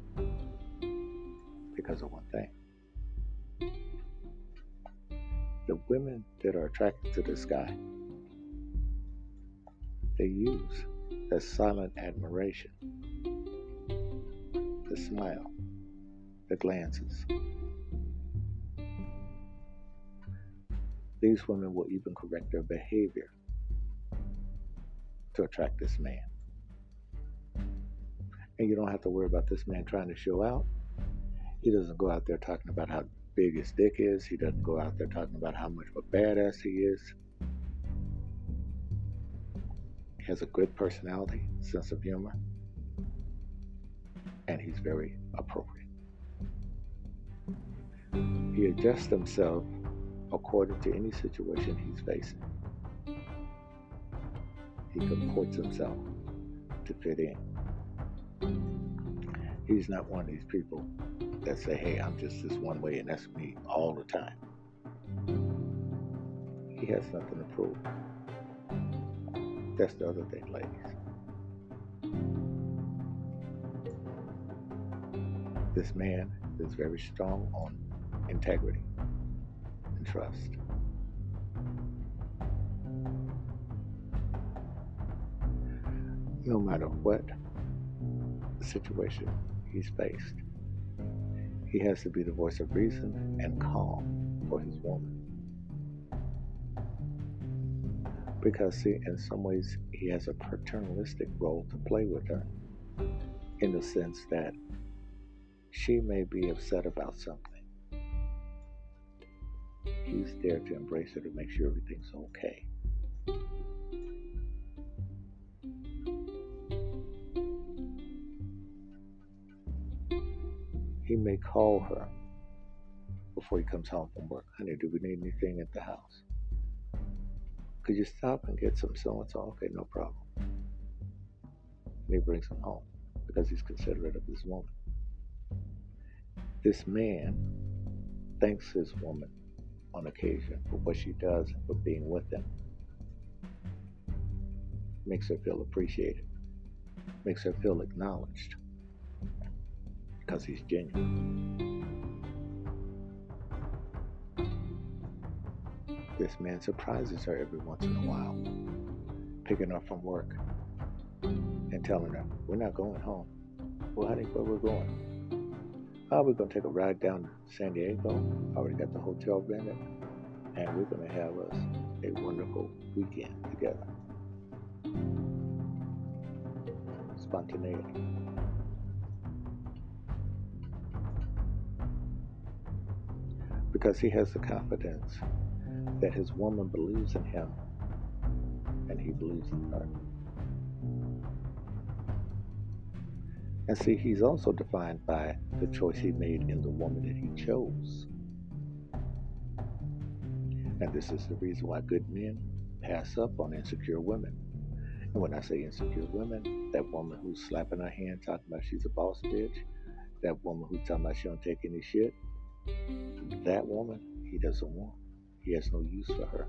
because of one thing. The women that are attracted to this guy, they use that silent admiration, the smile, the glances, These women will even correct their behavior to attract this man. And you don't have to worry about this man trying to show out. He doesn't go out there talking about how big his dick is. He doesn't go out there talking about how much of a badass he is. He has a good personality, sense of humor, and he's very appropriate. He adjusts himself according to any situation he's facing. He comports himself to fit in. He's not one of these people that say, hey, I'm just this one way and that's me all the time. He has nothing to prove. That's the other thing, ladies. This man is very strong on integrity and trust. No matter what situation he's faced, he has to be the voice of reason and calm for his woman. Because, see, in some ways, he has a paternalistic role to play with her in the sense that she may be upset about something. He's there to embrace her to make sure everything's okay. He may call her before he comes home from work. Honey, do we need anything at the house? Could you stop and get some so and so? Okay, no problem. And he brings him home because he's considerate of his woman. This man thanks his woman on occasion for what she does and for being with him. Makes her feel appreciated, makes her feel acknowledged genuine. This man surprises her every once in a while, picking her from work and telling her, We're not going home. Well, honey, where we're going? Oh, we're going to take a ride down to San Diego. I already got the hotel rented. And we're going to have us a wonderful weekend together. Spontaneity. Because he has the confidence that his woman believes in him and he believes in her. And see, he's also defined by the choice he made in the woman that he chose. And this is the reason why good men pass up on insecure women. And when I say insecure women, that woman who's slapping her hand talking about she's a boss bitch, that woman who's talking about she don't take any shit, that woman, he doesn't want. He has no use for her.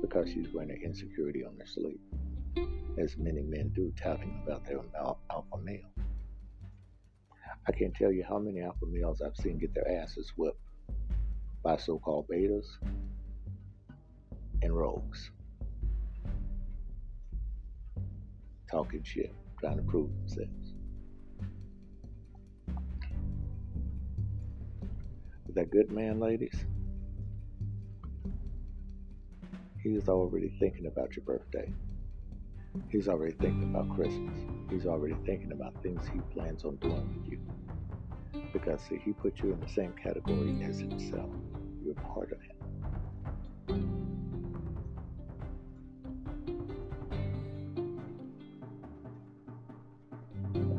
Because she's wearing an insecurity on her sleeve, as many men do, touting about their alpha male. I can't tell you how many alpha males I've seen get their asses whipped by so called betas and rogues. Talking shit, trying to prove themselves. That good man, ladies, he's already thinking about your birthday. He's already thinking about Christmas. He's already thinking about things he plans on doing with you. Because, see, he put you in the same category as himself. You're part of him.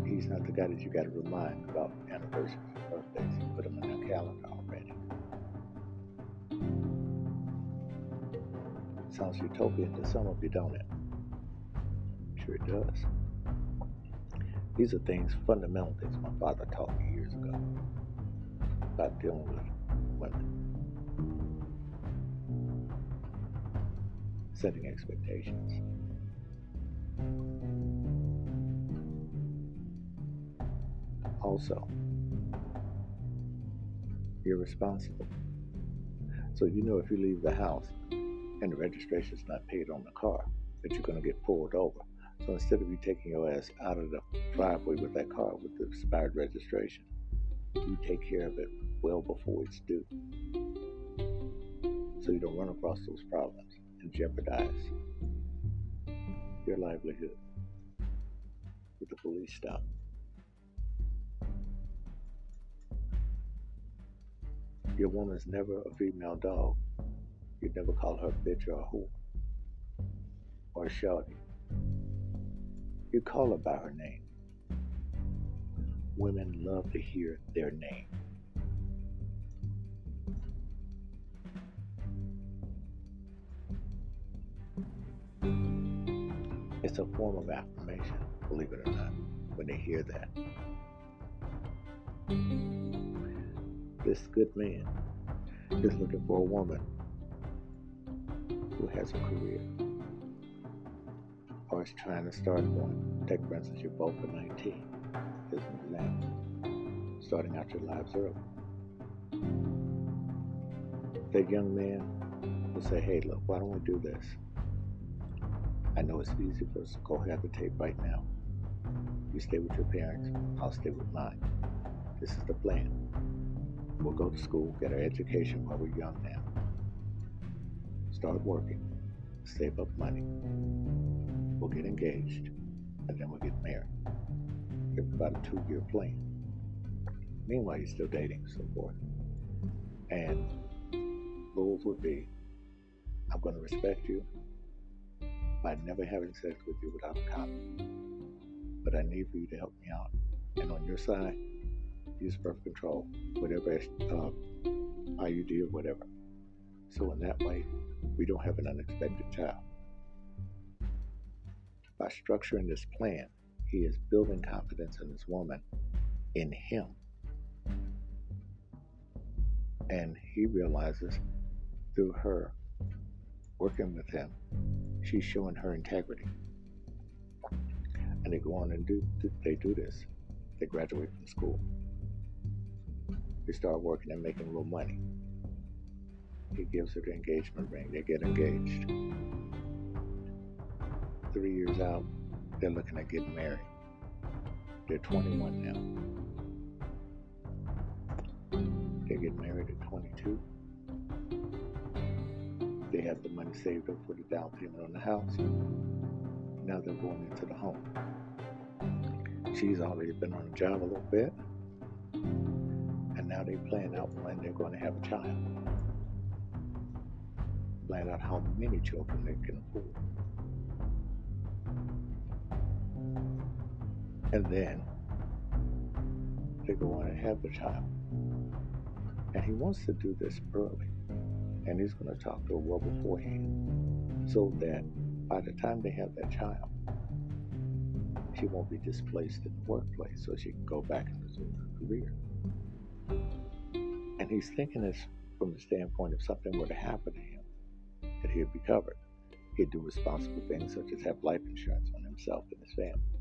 He's not the guy that you got to remind about anniversaries and birthdays. You put him in a calendar Sounds utopian to some of you, don't it? Sure it does. These are things, fundamental things my father taught me years ago about dealing with women. Setting expectations. Also, you're responsible. So you know if you leave the house and the registration is not paid on the car, that you're going to get pulled over. So instead of you taking your ass out of the driveway with that car with the expired registration, you take care of it well before it's due. So you don't run across those problems and jeopardize your livelihood with the police stop. Your woman's never a female dog. You'd never call her a bitch or a whore or a shawty. You call her by her name. Women love to hear their name. It's a form of affirmation, believe it or not, when they hear that. This good man is looking for a woman who has a career or is trying to start one. Take for instance, you're both at 19. Here's an example. Starting out your lives early. That young man will say, hey, look, why don't we do this? I know it's easy for us to go have the tape right now. You stay with your parents, I'll stay with mine. This is the plan. We'll go to school, get our education while we're young now. Start working, save up money. We'll get engaged, and then we'll get married. Give about a two year plan. Meanwhile, you're still dating so forth. And rules would be I'm going to respect you by never having sex with you without a condom. But I need for you to help me out. And on your side, use birth control, whatever uh, IUD or whatever. So in that way, we don't have an unexpected child. By structuring this plan, he is building confidence in this woman, in him. And he realizes through her working with him, she's showing her integrity. And they go on and do, they do this. They graduate from school. They start working and making little money. He gives her the engagement ring. They get engaged. Three years out, they're looking at getting married. They're 21 now. They get married at 22. They have the money saved up for the down payment on the house. Now they're going into the home. She's already been on the job a little bit. And now they plan out when they're going to have a child. Plan out how many children they can afford. And then they go on and have the child. And he wants to do this early. And he's going to talk to her well beforehand so that by the time they have that child, she won't be displaced in the workplace so she can go back and resume her career. And he's thinking this from the standpoint of something were to happen to him, that he'd be covered. He'd do responsible things such as have life insurance on himself and his family.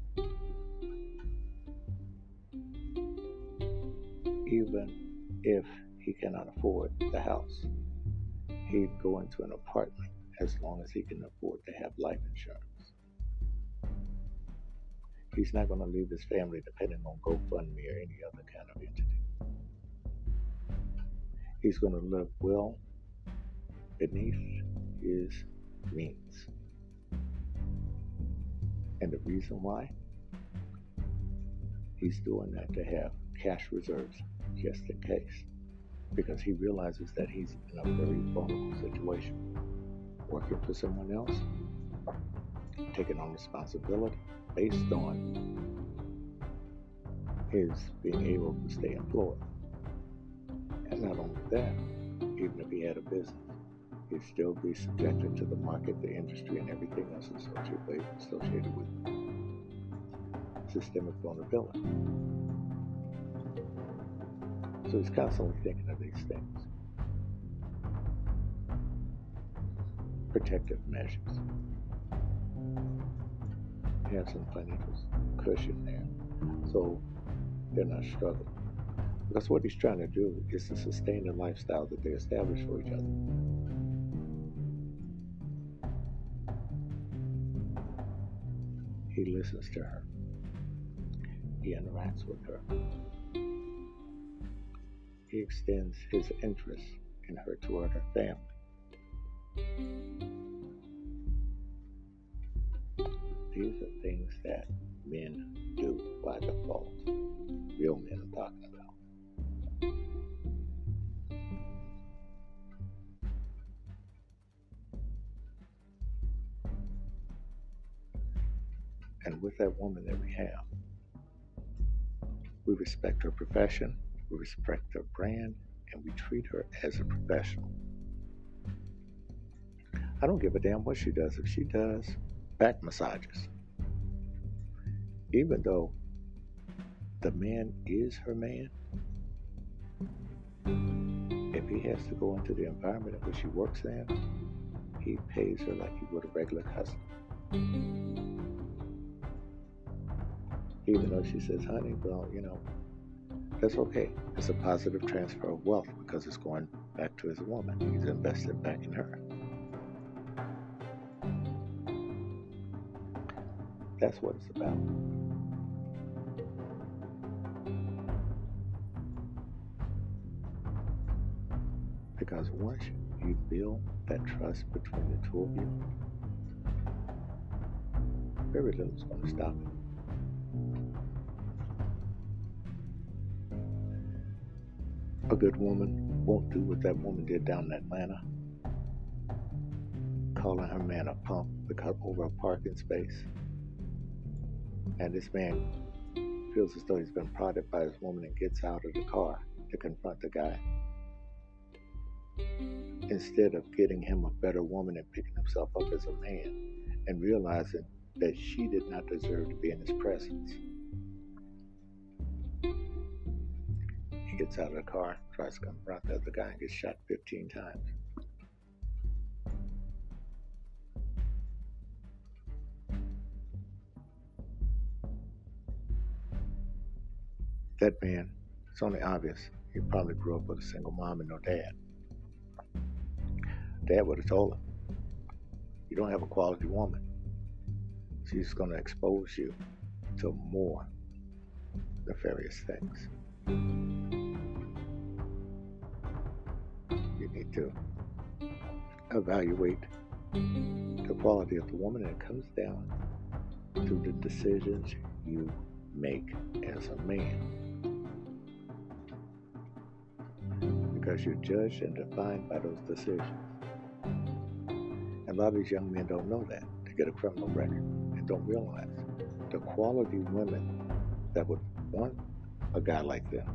even if he cannot afford the house. He'd go into an apartment as long as he can afford to have life insurance. He's not going to leave his family depending on GoFundMe or any other kind of entity. He's going to live well beneath his means. And the reason why? He's doing that to have cash reserves just in case, because he realizes that he's in a very vulnerable situation. Working for someone else, taking on responsibility based on his being able to stay employed. And not only that, even if he had a business, still be subjected to the market, the industry, and everything else associated, associated with systemic vulnerability. So he's constantly thinking of these things. Protective measures. Have some financial cushion there. So they're not struggling. Because what he's trying to do is to sustain the lifestyle that they establish for each other. He listens to her. He interacts with her he extends his interest in her toward her family. These are things that men do by default. Real men I'm talking And with that woman that we have, we respect her profession, we respect her brand, and we treat her as a professional. I don't give a damn what she does. If she does back massages, even though the man is her man, if he has to go into the environment in which she works in, he pays her like he would a regular customer. Even though she says, honey, well, you know, that's okay. It's a positive transfer of wealth because it's going back to his woman. He's invested back in her. That's what it's about. Because once you build that trust between the two of you, very little is going to stop it. A good woman won't do what that woman did down in Atlanta, calling her man a punk because over a parking space. And this man feels as though he's been prodded by his woman and gets out of the car to confront the guy. Instead of getting him a better woman and picking himself up as a man and realizing that she did not deserve to be in his presence. He gets out of the car, tries to confront the other guy, and gets shot 15 times. That man, it's only obvious, he probably grew up with a single mom and no dad. Dad would have told him, You don't have a quality woman. She's going to expose you to more nefarious things. Need to evaluate the quality of the woman, and it comes down to the decisions you make as a man. Because you're judged and defined by those decisions. And a lot of these young men don't know that. They get a criminal record and don't realize the quality women that would want a guy like them.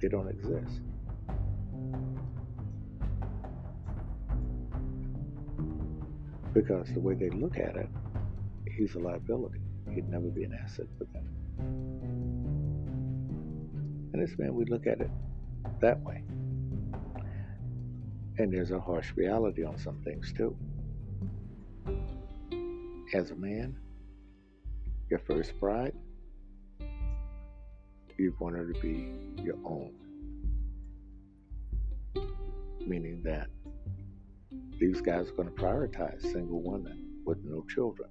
They don't exist. Because the way they look at it, he's a liability. He'd never be an asset for them. And this man, we look at it that way. And there's a harsh reality on some things too. As a man, your first bride, you want her to be your own. Meaning that these guys are going to prioritize single women with no children.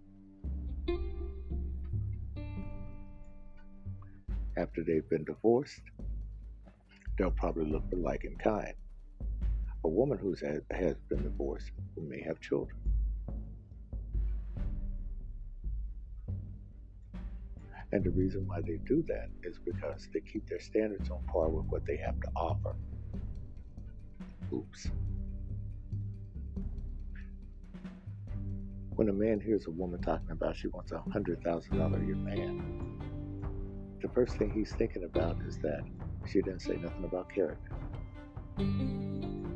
After they've been divorced, they'll probably look for like and kind. A woman who has been divorced who may have children. And the reason why they do that is because they keep their standards on par with what they have to offer. Oops. When a man hears a woman talking about she wants a hundred thousand dollar a year man, the first thing he's thinking about is that she didn't say nothing about character.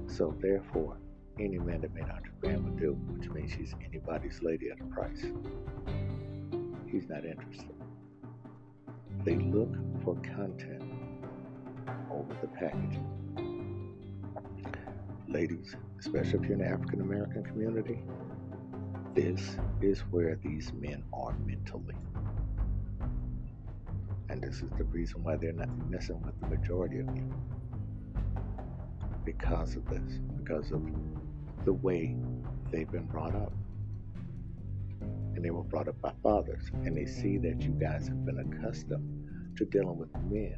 So therefore, any man that made hundred grand would do, which means she's anybody's lady at a price. He's not interested. They look for content over the packaging. Ladies, especially if you're in the African American community, this is where these men are mentally. And this is the reason why they're not messing with the majority of you. Because of this, because of the way they've been brought up. And they were brought up by fathers, and they see that you guys have been accustomed to dealing with men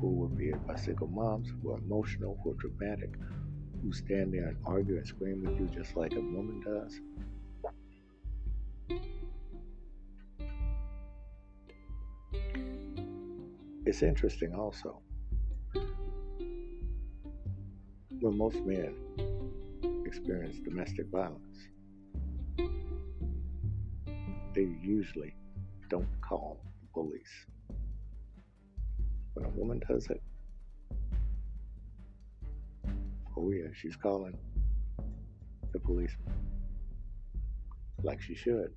who were beat by single moms, who are emotional, who are dramatic, who stand there and argue and scream with you just like a woman does. It's interesting also when most men experience domestic violence, they usually don't call the police. When a woman does it, oh yeah, she's calling the police Like she should,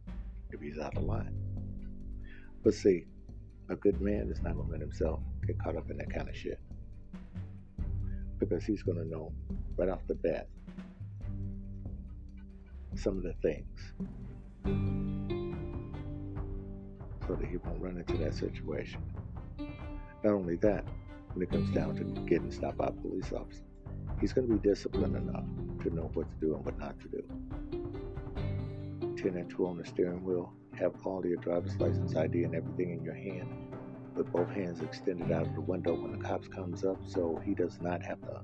if he's out of line. But see, a good man is not going to let himself get caught up in that kind of shit. Because he's going to know right off the bat some of the things so that he won't run into that situation. Not only that, when it comes down to getting stopped by a police officer, he's going to be disciplined enough to know what to do and what not to do. 10 and 2 on the steering wheel, have all your driver's license ID and everything in your hand, with both hands extended out of the window when the cops comes up so he does not have to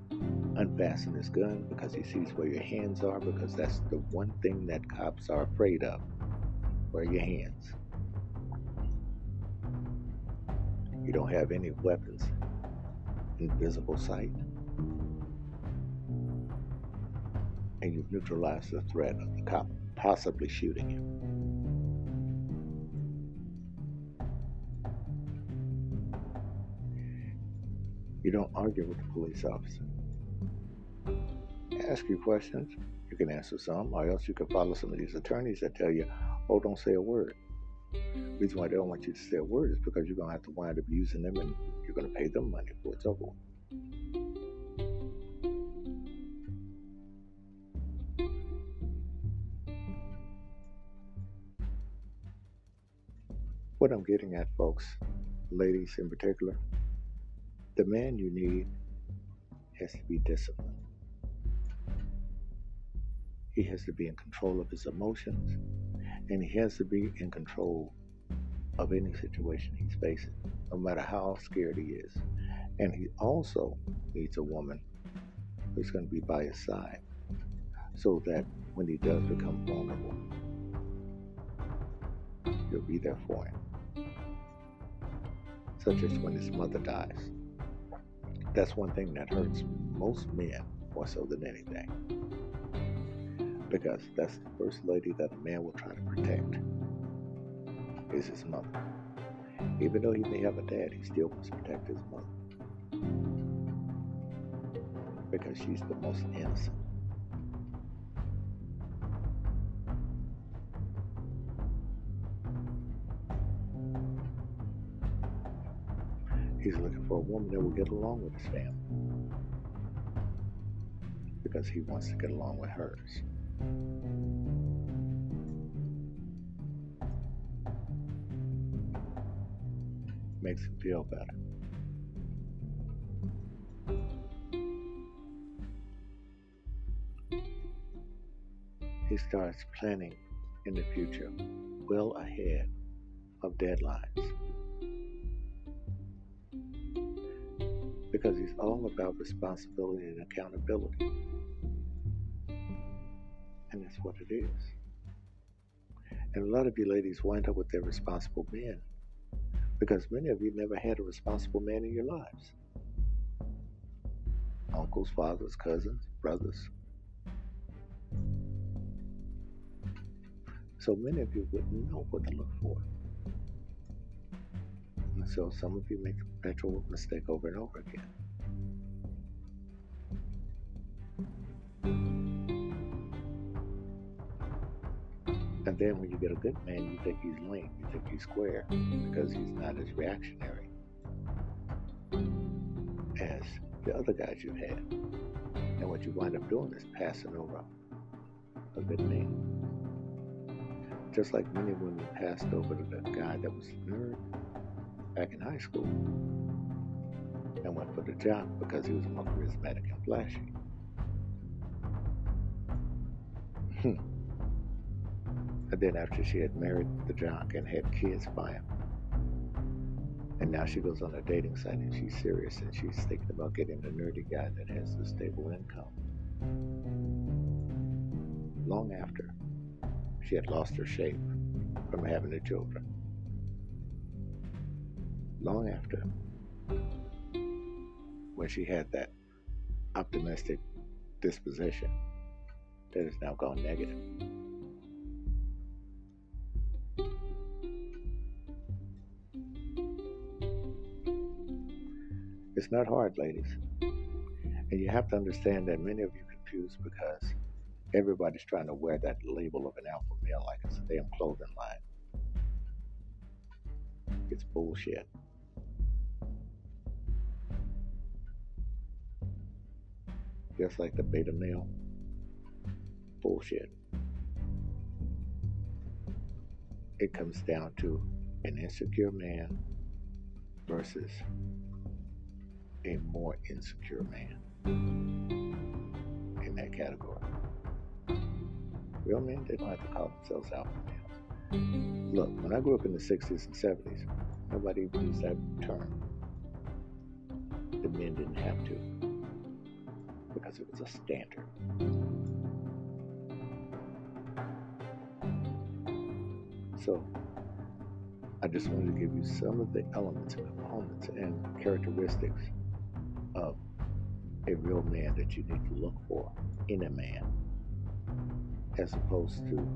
unfasten his gun because he sees where your hands are because that's the one thing that cops are afraid of where your hands you don't have any weapons invisible sight and you've neutralized the threat of the cop possibly shooting you you don't argue with the police officer ask you questions. You can answer some, or else you can follow some of these attorneys that tell you, oh, don't say a word. The reason why they don't want you to say a word is because you're going to have to wind up using them and you're going to pay them money for it's over. What I'm getting at, folks, ladies in particular, the man you need has to be disciplined. He has to be in control of his emotions, and he has to be in control of any situation he's facing, no matter how scared he is. And he also needs a woman who's going to be by his side so that when he does become vulnerable, you'll be there for him. Such as when his mother dies. That's one thing that hurts most men more so than anything because that's the first lady that a man will try to protect is his mother. Even though he may have a dad, he still must protect his mother because she's the most innocent. He's looking for a woman that will get along with his family because he wants to get along with hers. Makes him feel better. He starts planning in the future well ahead of deadlines. Because he's all about responsibility and accountability. And that's what it is. And a lot of you ladies wind up with their responsible men because many of you never had a responsible man in your lives uncles, fathers, cousins, brothers. So many of you wouldn't know what to look for. And so some of you make the perpetual mistake over and over again. And then when you get a good man, you think he's lame, you think he's square, because he's not as reactionary as the other guys you've had. And what you wind up doing is passing over a good man. Just like many women passed over to the guy that was a nerd back in high school and went for the job because he was more charismatic and flashy. Hmm. And then after she had married the jock and had kids by him, And now she goes on a dating site and she's serious and she's thinking about getting a nerdy guy that has a stable income. Long after she had lost her shape from having the children. Long after when she had that optimistic disposition that has now gone negative. It's not hard, ladies. And you have to understand that many of you confused because everybody's trying to wear that label of an alpha male like it's a damn clothing line. It's bullshit. Just like the beta male. Bullshit. It comes down to an insecure man versus a more insecure man in that category. Real men, they don't have to call themselves alpha males. Look, when I grew up in the 60s and 70s, nobody used that term. The men didn't have to because it was a standard. So, I just wanted to give you some of the elements and components and characteristics of a real man that you need to look for in a man, as opposed to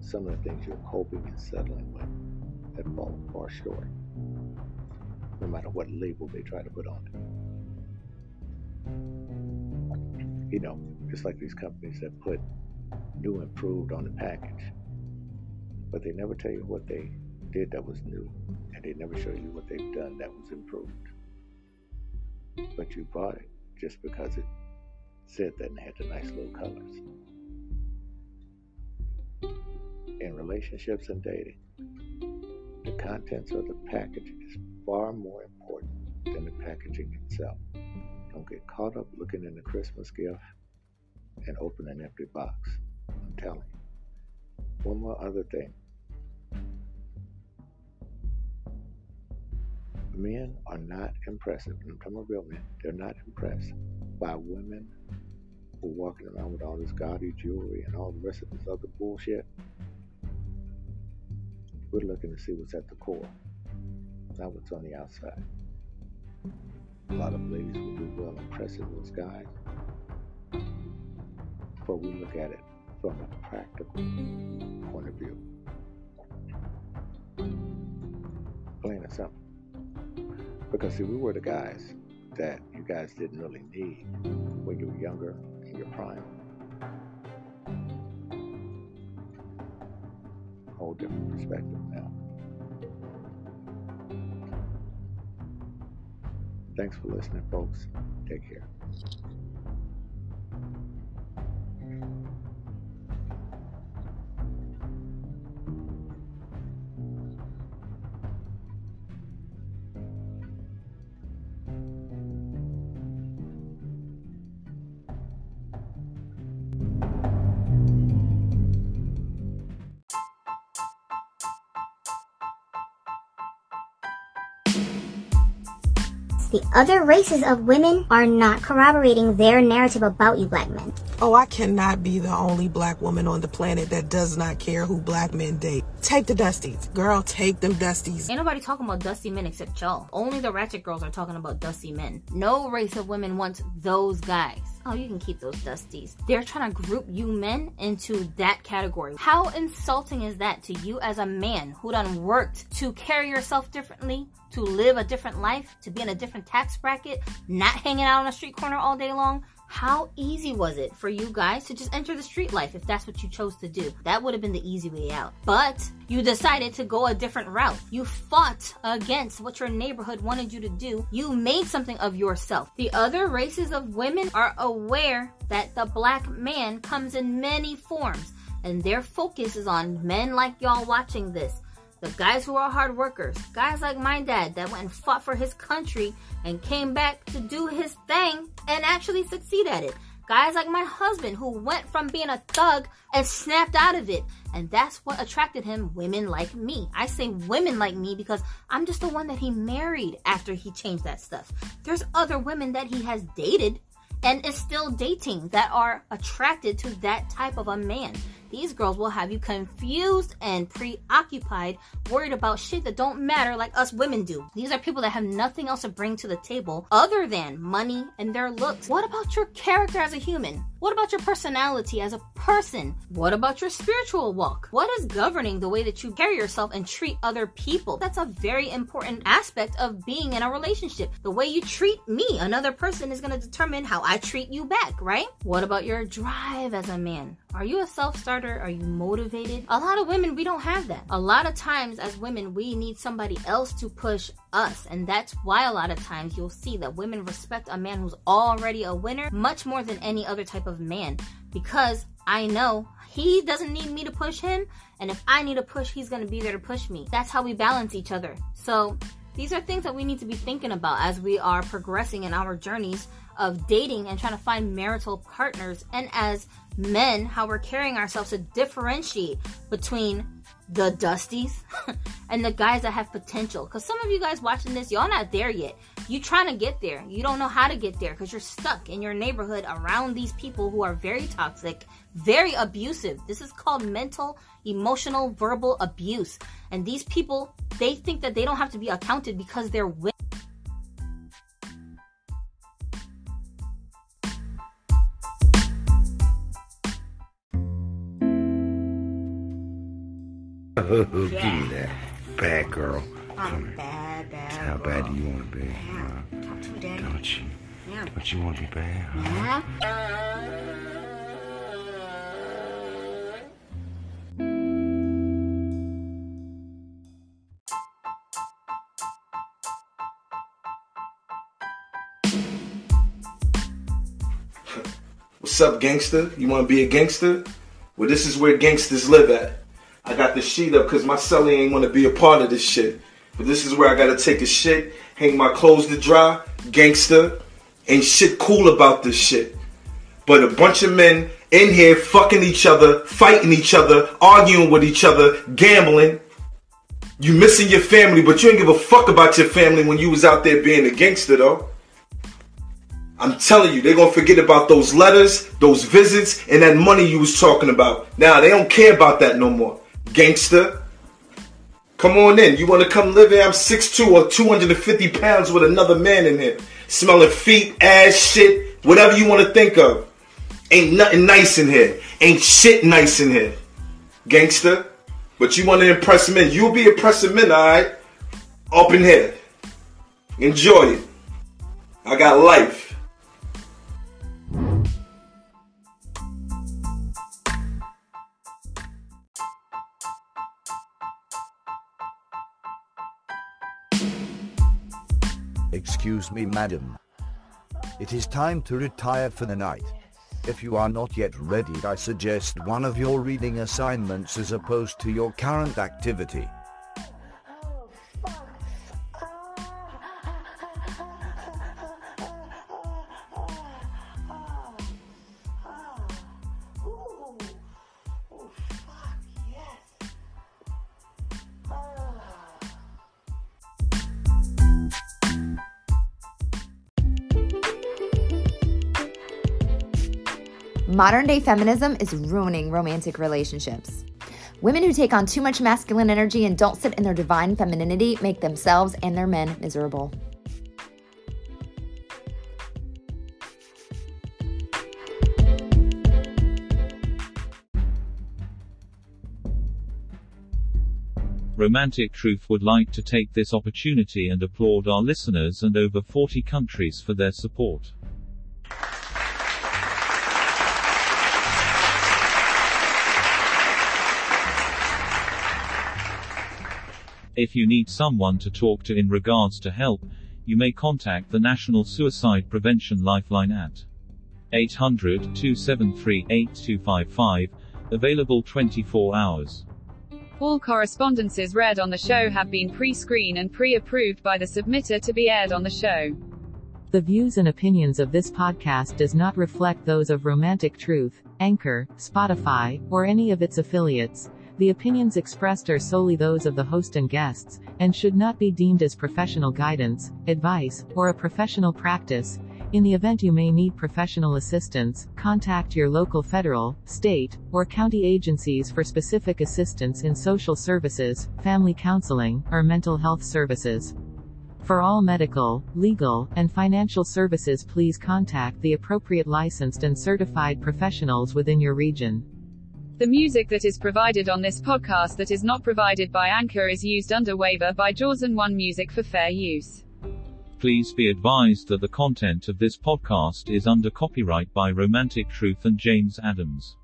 some of the things you're coping and settling with that fall far short, no matter what label they try to put on it. You know, just like these companies that put new improved on the package, but they never tell you what they did that was new, and they never show you what they've done that was improved but you bought it just because it said that and had the nice little colors. In relationships and dating, the contents of the package is far more important than the packaging itself. Don't get caught up looking in the Christmas gift and open an empty box. I'm telling you. One more other thing men are not impressive. I'm talking about real men. They're not impressed by women who are walking around with all this gaudy jewelry and all the rest of this other bullshit. We're looking to see what's at the core, not what's on the outside. A lot of ladies will do well impressing those guys, but we look at it from a practical point of view. Plain and simple. Because see, we were the guys that you guys didn't really need when you were younger in your prime. Whole different perspective now. Thanks for listening, folks. Take care. Other races of women are not corroborating their narrative about you black men. Oh, I cannot be the only black woman on the planet that does not care who black men date. Take the dusties. Girl, take them dusties. Ain't nobody talking about dusty men except y'all. Only the ratchet girls are talking about dusty men. No race of women wants those guys. Oh, you can keep those dusties. They're trying to group you men into that category. How insulting is that to you as a man who done worked to carry yourself differently, to live a different life, to be in a different tax bracket, not hanging out on a street corner all day long? How easy was it for you guys to just enter the street life if that's what you chose to do? That would have been the easy way out. But you decided to go a different route. You fought against what your neighborhood wanted you to do. You made something of yourself. The other races of women are aware that the black man comes in many forms, and their focus is on men like y'all watching this. The guys who are hard workers, guys like my dad that went and fought for his country and came back to do his thing and actually succeed at it. Guys like my husband who went from being a thug and snapped out of it. And that's what attracted him, women like me. I say women like me because I'm just the one that he married after he changed that stuff. There's other women that he has dated and is still dating that are attracted to that type of a man. These girls will have you confused and preoccupied, worried about shit that don't matter like us women do. These are people that have nothing else to bring to the table other than money and their looks. What about your character as a human? What about your personality as a person? What about your spiritual walk? What is governing the way that you carry yourself and treat other people? That's a very important aspect of being in a relationship. The way you treat me, another person, is going to determine how I treat you back, right? What about your drive as a man? Are you a self starter? Are you motivated? A lot of women, we don't have that. A lot of times, as women, we need somebody else to push us. And that's why a lot of times you'll see that women respect a man who's already a winner much more than any other type of man. Because I know he doesn't need me to push him. And if I need a push, he's going to be there to push me. That's how we balance each other. So these are things that we need to be thinking about as we are progressing in our journeys of dating and trying to find marital partners. And as men, how we're carrying ourselves to differentiate between the dusties <laughs> and the guys that have potential. Because some of you guys watching this, y'all not there yet. You trying to get there. You don't know how to get there because you're stuck in your neighborhood around these people who are very toxic, very abusive. This is called mental, emotional, verbal abuse. And these people, they think that they don't have to be accounted because they're women. Oh, give me that. Bad girl. I'm bad, bad. How bad do you want to be? Yeah. Talk to me, Daddy. Don't you? Yeah. Don't you want to be bad? huh? Yeah. What's up, gangster? You want to be a gangster? Well, this is where gangsters live at. I got the sheet up because my celly ain't want to be a part of this shit. But this is where I gotta take a shit, hang my clothes to dry, gangster. Ain't shit cool about this shit. But a bunch of men in here fucking each other, fighting each other, arguing with each other, gambling. You missing your family, but you ain't give a fuck about your family when you was out there being a gangster though. I'm telling you, they're gonna forget about those letters, those visits, and that money you was talking about. Now they don't care about that no more. Gangster. Come on in. You wanna come live here? I'm 6'2 or 250 pounds with another man in here. Smelling feet, ass, shit, whatever you wanna think of. Ain't nothing nice in here. Ain't shit nice in here. Gangster. But you wanna impress men. You'll be impressing men, alright? Up in here. Enjoy it. I got life. Excuse me, madam. It is time to retire for the night. If you are not yet ready, I suggest one of your reading assignments as opposed to your current activity. Modern day feminism is ruining romantic relationships. Women who take on too much masculine energy and don't sit in their divine femininity make themselves and their men miserable. Romantic Truth would like to take this opportunity and applaud our listeners and over 40 countries for their support. If you need someone to talk to in regards to help, you may contact the National Suicide Prevention Lifeline at 800 273 8255, available 24 hours. All correspondences read on the show have been pre screened and pre approved by the submitter to be aired on the show. The views and opinions of this podcast does not reflect those of Romantic Truth, Anchor, Spotify, or any of its affiliates. The opinions expressed are solely those of the host and guests, and should not be deemed as professional guidance, advice, or a professional practice. In the event you may need professional assistance, contact your local federal, state, or county agencies for specific assistance in social services, family counseling, or mental health services. For all medical, legal, and financial services please contact the appropriate licensed and certified professionals within your region. The music that is provided on this podcast that is not provided by Anchor is used under waiver by Jaws and One Music for fair use. Please be advised that the content of this podcast is under copyright by Romantic Truth and James Adams.